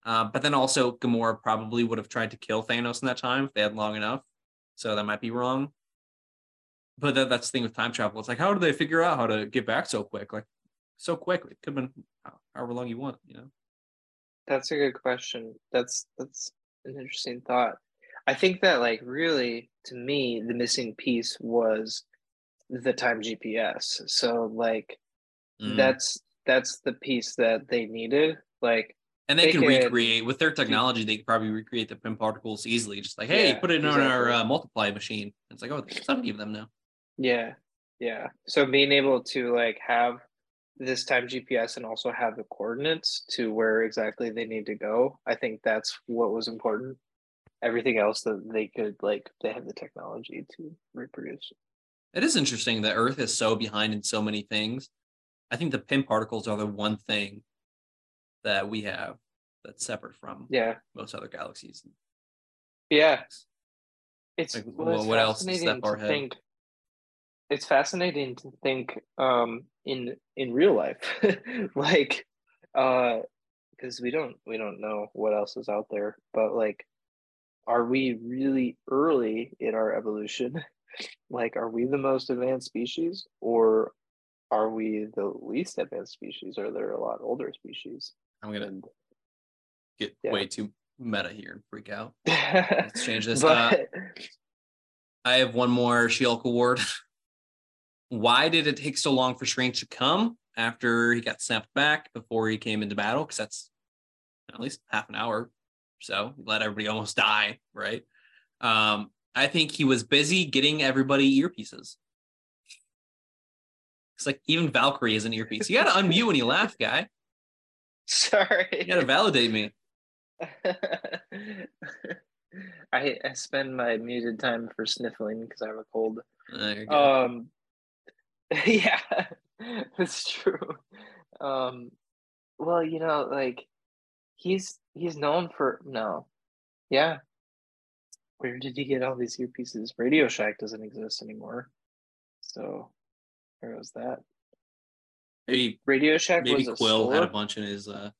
Uh, but then also Gamora probably would have tried to kill Thanos in that time if they had long enough. So that might be wrong. But that, that's the thing with time travel. It's like, how do they figure out how to get back so quick? Like, so quick. It could have been however long you want, you know? That's a good question. That's that's an interesting thought. I think that like really to me the missing piece was the time GPS. So like mm. that's that's the piece that they needed. Like and they, they can could, recreate with their technology. They could probably recreate the Pym particles easily. Just like, hey, yeah, put it exactly. on our uh, multiply machine. It's like, oh, seventy of them now. Yeah, yeah. So being able to like have this time GPS and also have the coordinates to where exactly they need to go, I think that's what was important. Everything else that they could like, they have the technology to reproduce. It is interesting that Earth is so behind in so many things. I think the Pym particles are the one thing that we have that's separate from yeah most other galaxies. Yeah, it's, like, well, it's what else is that far ahead? Think, it's fascinating to think um, in in real life, like because because we don't we don't know what else is out there. But like, are we really early in our evolution? Like, are we the most advanced species, or are we the least advanced species? Or are there a lot older species? I'm gonna and, get yeah. way too meta here and freak out. Let's change this. but, uh, I have one more She-Hulk award. Why did it take so long for Strange to come after he got snapped back before he came into battle? Because that's at least half an hour. So let everybody almost die, right? Um, I think he was busy getting everybody earpieces. It's like even Valkyrie is an earpiece. You got to unmute when you laugh, guy. Sorry. You got to validate me. I I spend my muted time for sniffling because I have a cold. Um, yeah, that's true. Um, well, you know, like he's he's known for no, yeah. Where did he get all these earpieces? Radio Shack doesn't exist anymore, so where was that? Maybe Radio Shack. Maybe Quill had a bunch in his uh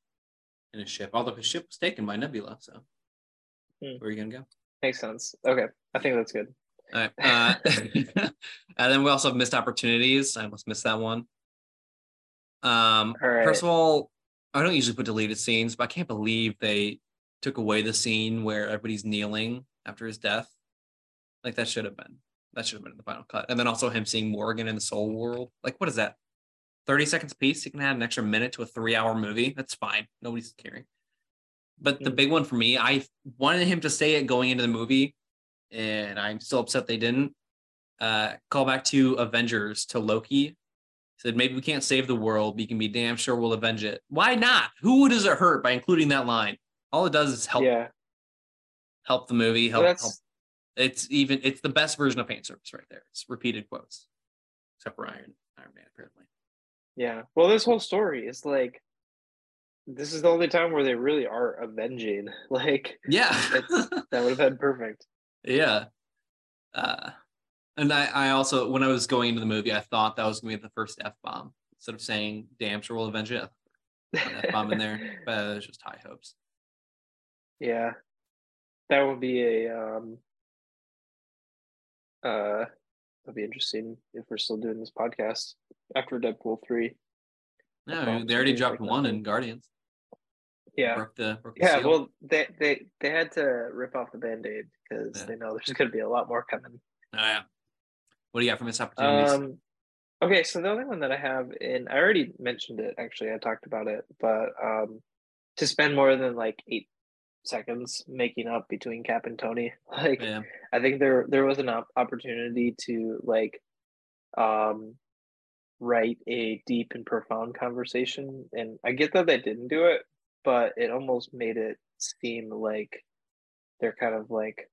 in his ship. Although his ship was taken by Nebula, so hmm. where are you gonna go? Makes sense. Okay, I think that's good. All right. Uh, and then we also have missed opportunities. I almost missed that one. Um, First of all, I don't usually put deleted scenes, but I can't believe they took away the scene where everybody's kneeling after his death. Like that should have been. That should have been in the final cut. And then also him seeing Morgan in the soul world. Like, what is that? 30 seconds piece? You can add an extra minute to a three hour movie. That's fine. Nobody's caring. But the big one for me, I wanted him to say it going into the movie, and I'm still upset they didn't. Uh, call back to Avengers to Loki. Said maybe we can't save the world, but you can be damn sure we'll avenge it. Why not? Who does it hurt by including that line? All it does is help. Yeah. Help the movie. Help. help. It's even. It's the best version of fan service right there. It's repeated quotes, except for Iron Iron Man apparently. Yeah. Well, this whole story is like this is the only time where they really are avenging. Like, yeah, that would have been perfect. Yeah. Uh, and I, I also, when I was going into the movie, I thought that was going to be the first F bomb. Instead of saying, damn sure we'll avenge it, F bomb in there. But it's just high hopes. Yeah. That would be a, um, uh, that'd be interesting if we're still doing this podcast after Deadpool 3. No, they already dropped like one in Guardians. Yeah. Broke the, broke yeah. Well, they they they had to rip off the band aid because yeah. they know there's going to be a lot more coming. Oh yeah. What do you got for missed opportunities? Um, okay, so the only one that I have, and I already mentioned it. Actually, I talked about it, but um, to spend more than like eight seconds making up between Cap and Tony, like yeah. I think there there was an op- opportunity to like um write a deep and profound conversation and i get that they didn't do it but it almost made it seem like they're kind of like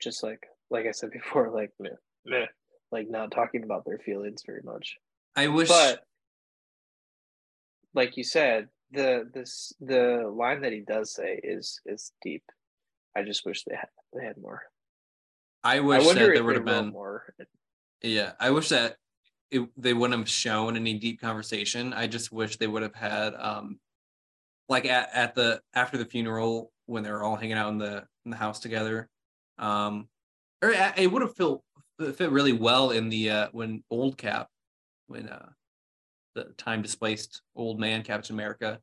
just like like I said before, like meh, meh, like not talking about their feelings very much. I wish, but like you said, the this the line that he does say is is deep. I just wish they had they had more. I wish I that there would have been more. Yeah, I wish that it, they wouldn't have shown any deep conversation. I just wish they would have had um like at, at the after the funeral when they were all hanging out in the in the house together um or it would have felt fit really well in the uh when old cap when uh the time displaced old man captain america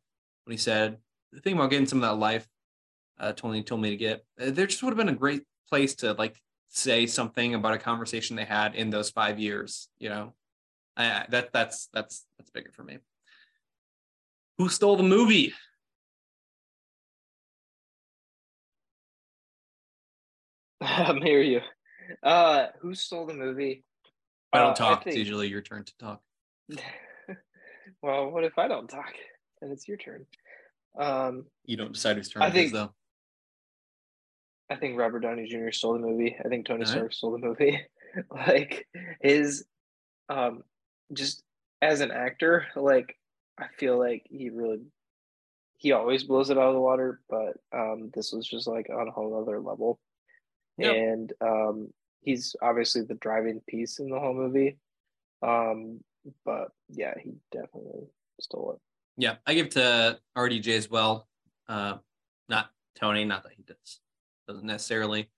when he said the thing about getting some of that life uh tony told me to get uh, there just would have been a great place to like say something about a conversation they had in those five years you know I, that that's that's that's bigger for me who stole the movie I'm here. you. Uh, who stole the movie? I don't uh, talk. I think... It's usually your turn to talk. well, what if I don't talk? And it's your turn. Um, you don't decide whose turn I think, it is, though. I think Robert Downey Jr. stole the movie. I think Tony All Stark right. stole the movie. like his, um, just as an actor, like I feel like he really, he always blows it out of the water. But um, this was just like on a whole other level yep. and um, he's obviously the driving piece in the whole movie. Um, but yeah, he definitely stole it. Yeah, I give to RDJ as well. Uh, not Tony, not that he does doesn't necessarily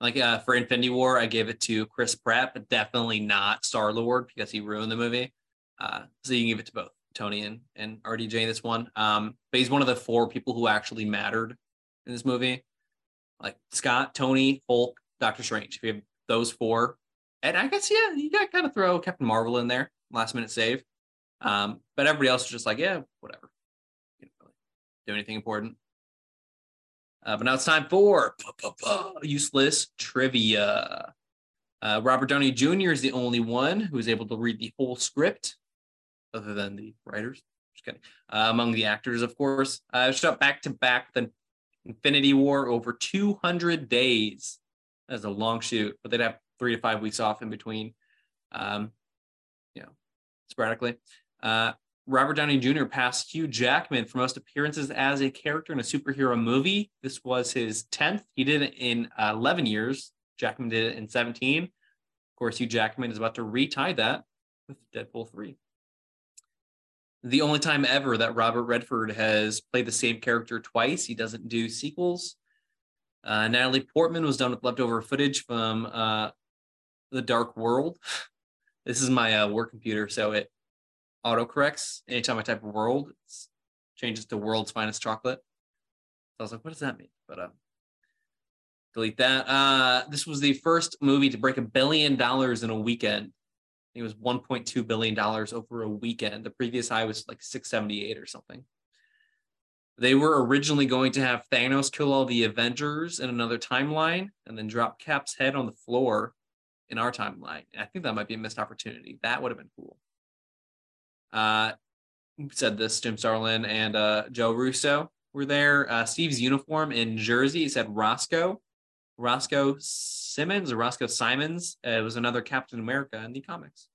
like uh, for Infinity War, I gave it to Chris Pratt, but definitely not Star Lord because he ruined the movie. Uh, so you can give it to both Tony and, and RDJ this one. Um, but he's one of the four people who actually mattered in this movie. Like Scott, Tony, Hulk, Doctor Strange. If you have those four, and I guess yeah, you got kind of throw Captain Marvel in there, last minute save. Um, but everybody else is just like, yeah, whatever. You know, do anything important. Uh, but now it's time for useless trivia. Uh, Robert Downey Jr. is the only one who is able to read the whole script, other than the writers. Just kidding. Uh, among the actors, of course, uh, shot back to back the Infinity War over 200 days. That's a long shoot, but they'd have three to five weeks off in between. Um, sporadically. Uh, Robert Downey Jr. passed Hugh Jackman for most appearances as a character in a superhero movie. This was his 10th. He did it in uh, 11 years. Jackman did it in 17. Of course, Hugh Jackman is about to retie that with Deadpool 3. The only time ever that Robert Redford has played the same character twice. He doesn't do sequels. Uh, Natalie Portman was done with leftover footage from uh, The Dark World. This is my uh, work computer, so it autocorrects anytime I type world, it changes to world's finest chocolate. So I was like, what does that mean? But um, delete that. Uh, this was the first movie to break a billion dollars in a weekend. It was 1.2 billion dollars over a weekend. The previous high was like 678 or something. They were originally going to have Thanos kill all the Avengers in another timeline and then drop Cap's head on the floor in our timeline. I think that might be a missed opportunity. That would have been cool. Uh, said this Jim Starlin and uh, Joe Russo were there. Uh, Steve's uniform in Jersey said Roscoe, Roscoe Simmons or Roscoe Simons. Uh, it was another Captain America in the comics.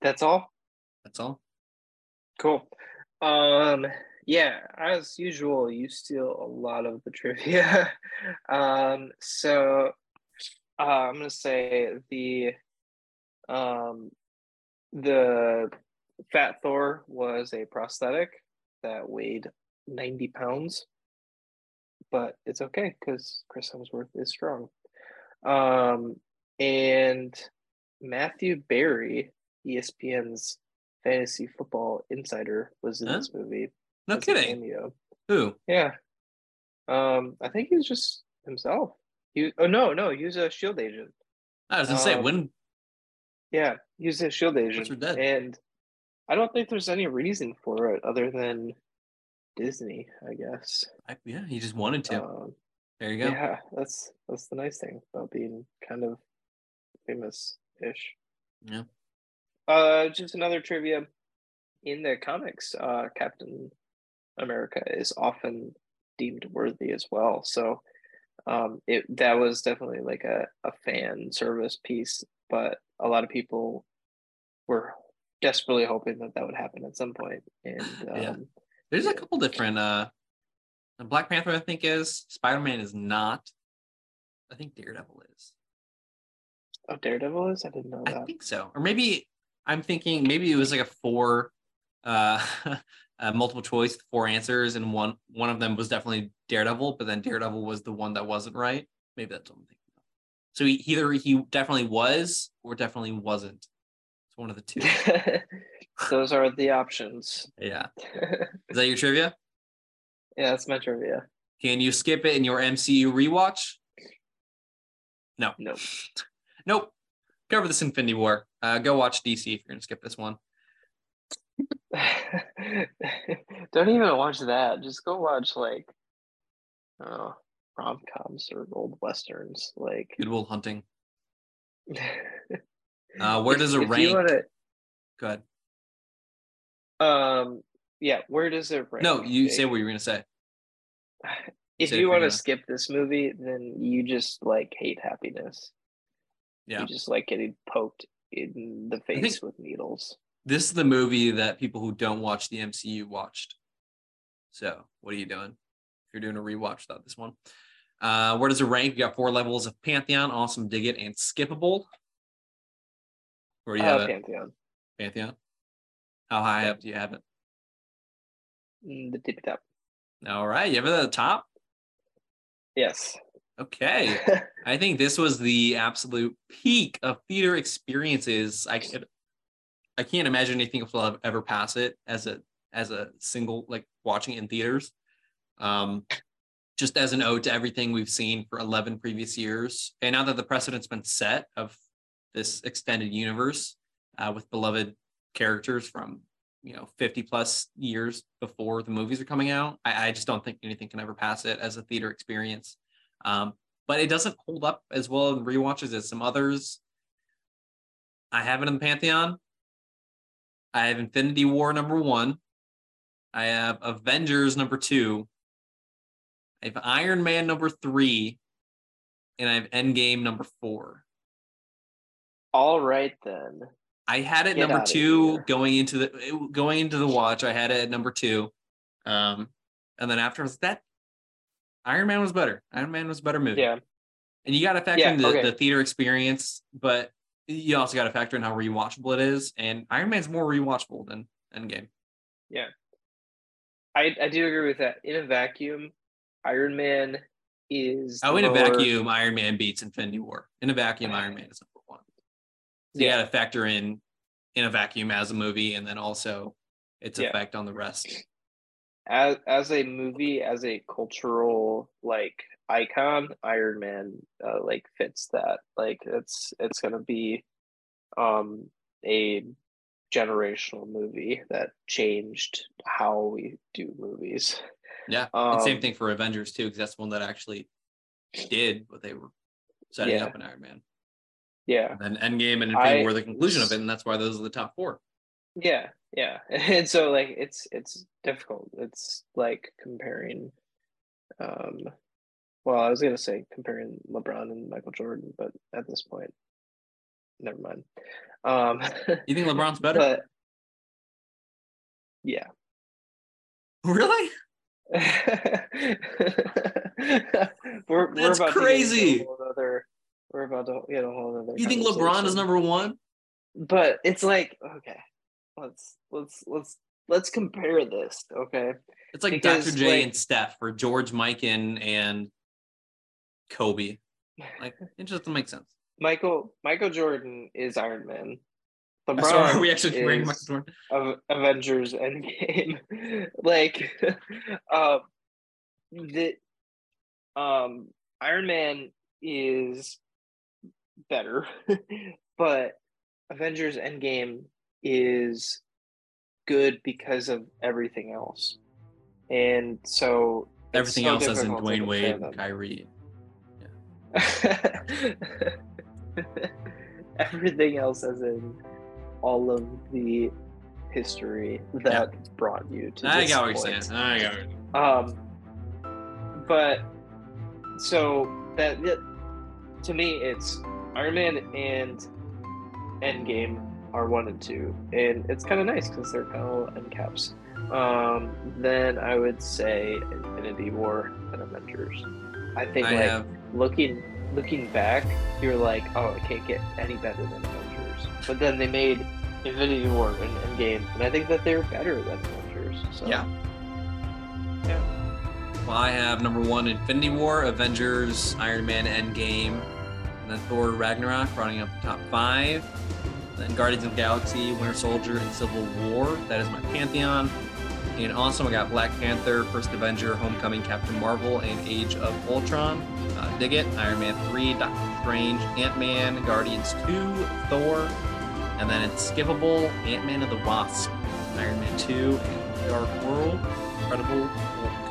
That's all. That's all. Cool. Um, yeah, as usual, you steal a lot of the trivia. um, so uh, I'm gonna say the um the Fat Thor was a prosthetic that weighed 90 pounds, but it's okay because Chris Hemsworth is strong. Um, and Matthew Berry, ESPN's fantasy football insider, was in huh? this movie. No kidding. Who? Yeah. Um, I think he was just himself. He oh no, no, he was a shield agent. I was gonna um, say when yeah, he was a shield agent. And I don't think there's any reason for it other than Disney, I guess. I, yeah, he just wanted to. Um, there you go. Yeah, that's that's the nice thing about being kind of famous-ish. Yeah. Uh, just another trivia. In the comics, uh, Captain America is often deemed worthy as well. So, um, it that was definitely like a, a fan service piece, but a lot of people were desperately hoping that that would happen at some point. And um, yeah, there's a couple different. uh Black Panther, I think, is Spider Man is not. I think Daredevil is. Oh, Daredevil is. I didn't know that. I think so, or maybe I'm thinking maybe it was like a four, uh, a multiple choice, four answers, and one one of them was definitely Daredevil, but then Daredevil was the one that wasn't right. Maybe that's what I'm thinking. So he, either he definitely was or definitely wasn't. It's one of the two. Those are the options. Yeah. Is that your trivia? Yeah, that's my trivia. Can you skip it in your MCU rewatch? No. Nope. nope. Cover this Infinity War. Uh, go watch DC if you're gonna skip this one. Don't even watch that. Just go watch like oh rom coms or old westerns like Good Will Hunting. Uh, where does it rank? Wanna, Go ahead. Um. Yeah. Where does it rank? No, you say what you were gonna say. if you, you want to skip this movie, then you just like hate happiness. Yeah. You just like getting poked in the face with needles. This is the movie that people who don't watch the MCU watched. So, what are you doing? If you're doing a rewatch, thought this one. Uh, where does it rank? You got four levels of Pantheon, Awesome, Dig It, and Skippable. Or you uh, have it? Pantheon. Pantheon. How high yeah. up do you have it? Mm, the tippy top. All right, you have it at the top. Yes. Okay. I think this was the absolute peak of theater experiences. I could, I can't imagine anything else will ever pass it as a as a single like watching it in theaters. Um, just as an ode to everything we've seen for 11 previous years. And now that the precedent's been set of this extended universe uh, with beloved characters from, you know, 50 plus years before the movies are coming out, I, I just don't think anything can ever pass it as a theater experience. Um, but it doesn't hold up as well in rewatches as some others. I have it in the Pantheon. I have Infinity War number one. I have Avengers number two. I have Iron Man number three, and I have Endgame number four. All right then. I had it Get number two going into the going into the watch. I had it at number two, um, and then afterwards that Iron Man was better. Iron Man was better movie. Yeah, and you got to factor yeah, in the, okay. the theater experience, but you also got to factor in how rewatchable it is. And Iron Man's more rewatchable than Endgame. Yeah, I I do agree with that. In a vacuum, Iron Man is. Oh, in more... a vacuum, Iron Man beats Infinity War. In a vacuum, Iron Man is number one. So yeah. you got to factor in in a vacuum as a movie, and then also its yeah. effect on the rest. As as a movie, as a cultural like icon, Iron Man uh, like fits that. Like it's it's gonna be um a generational movie that changed how we do movies. Yeah, um, same thing for Avengers too, because that's one that actually did what they were setting yeah. up in Iron Man. Yeah, and then Endgame and Infinity I, were the conclusion of it, and that's why those are the top four. Yeah, yeah, and so like it's it's difficult. It's like comparing, um, well, I was gonna say comparing LeBron and Michael Jordan, but at this point, never mind. Um, you think LeBron's better? But, yeah. Really? we're, That's we're crazy. We're about to get a whole other. You think LeBron is number one? But it's like okay, let's let's let's let's compare this. Okay, it's like because, Dr. J like, and Steph or George Mikan and Kobe. Like it just doesn't make sense. Michael Michael Jordan is Iron Man. LeBron Sorry, are we actually bring Michael Jordan? Avengers Endgame. like um the um Iron Man is better, but Avengers Endgame is good because of everything else. And so everything so else as in Dwyane Wade and Kyrie. Everything else as in all of the history that yeah. brought you to I got what you're saying. I got. Um, but so that to me, it's Iron Man and Endgame are one and two, and it's kind of nice because they're kind of end caps. Um, then I would say Infinity War and Avengers. I think I like have... looking looking back, you're like, oh, it can't get any better than Avengers. But then they made Infinity War and Endgame, and I think that they're better than Avengers. So. Yeah. Yeah. Well, I have number one Infinity War, Avengers, Iron Man, Endgame, and then Thor Ragnarok, running up the top five. Then Guardians of the Galaxy, Winter Soldier, and Civil War. That is my pantheon. And also, I got Black Panther, First Avenger, Homecoming, Captain Marvel, and Age of Ultron. Uh, dig it. Iron Man 3, Doctor Strange, Ant Man, Guardians 2, Thor, and then it's skippable Ant Man and the Wasp, Iron Man 2, and Dark World, Incredible Hulk.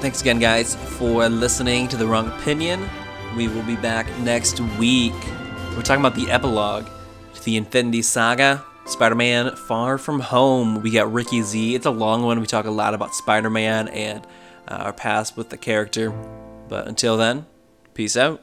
Thanks again, guys, for listening to The Wrong Opinion. We will be back next week. We're talking about the epilogue to the Infinity Saga. Spider Man Far From Home. We got Ricky Z. It's a long one. We talk a lot about Spider Man and uh, our past with the character. But until then, peace out.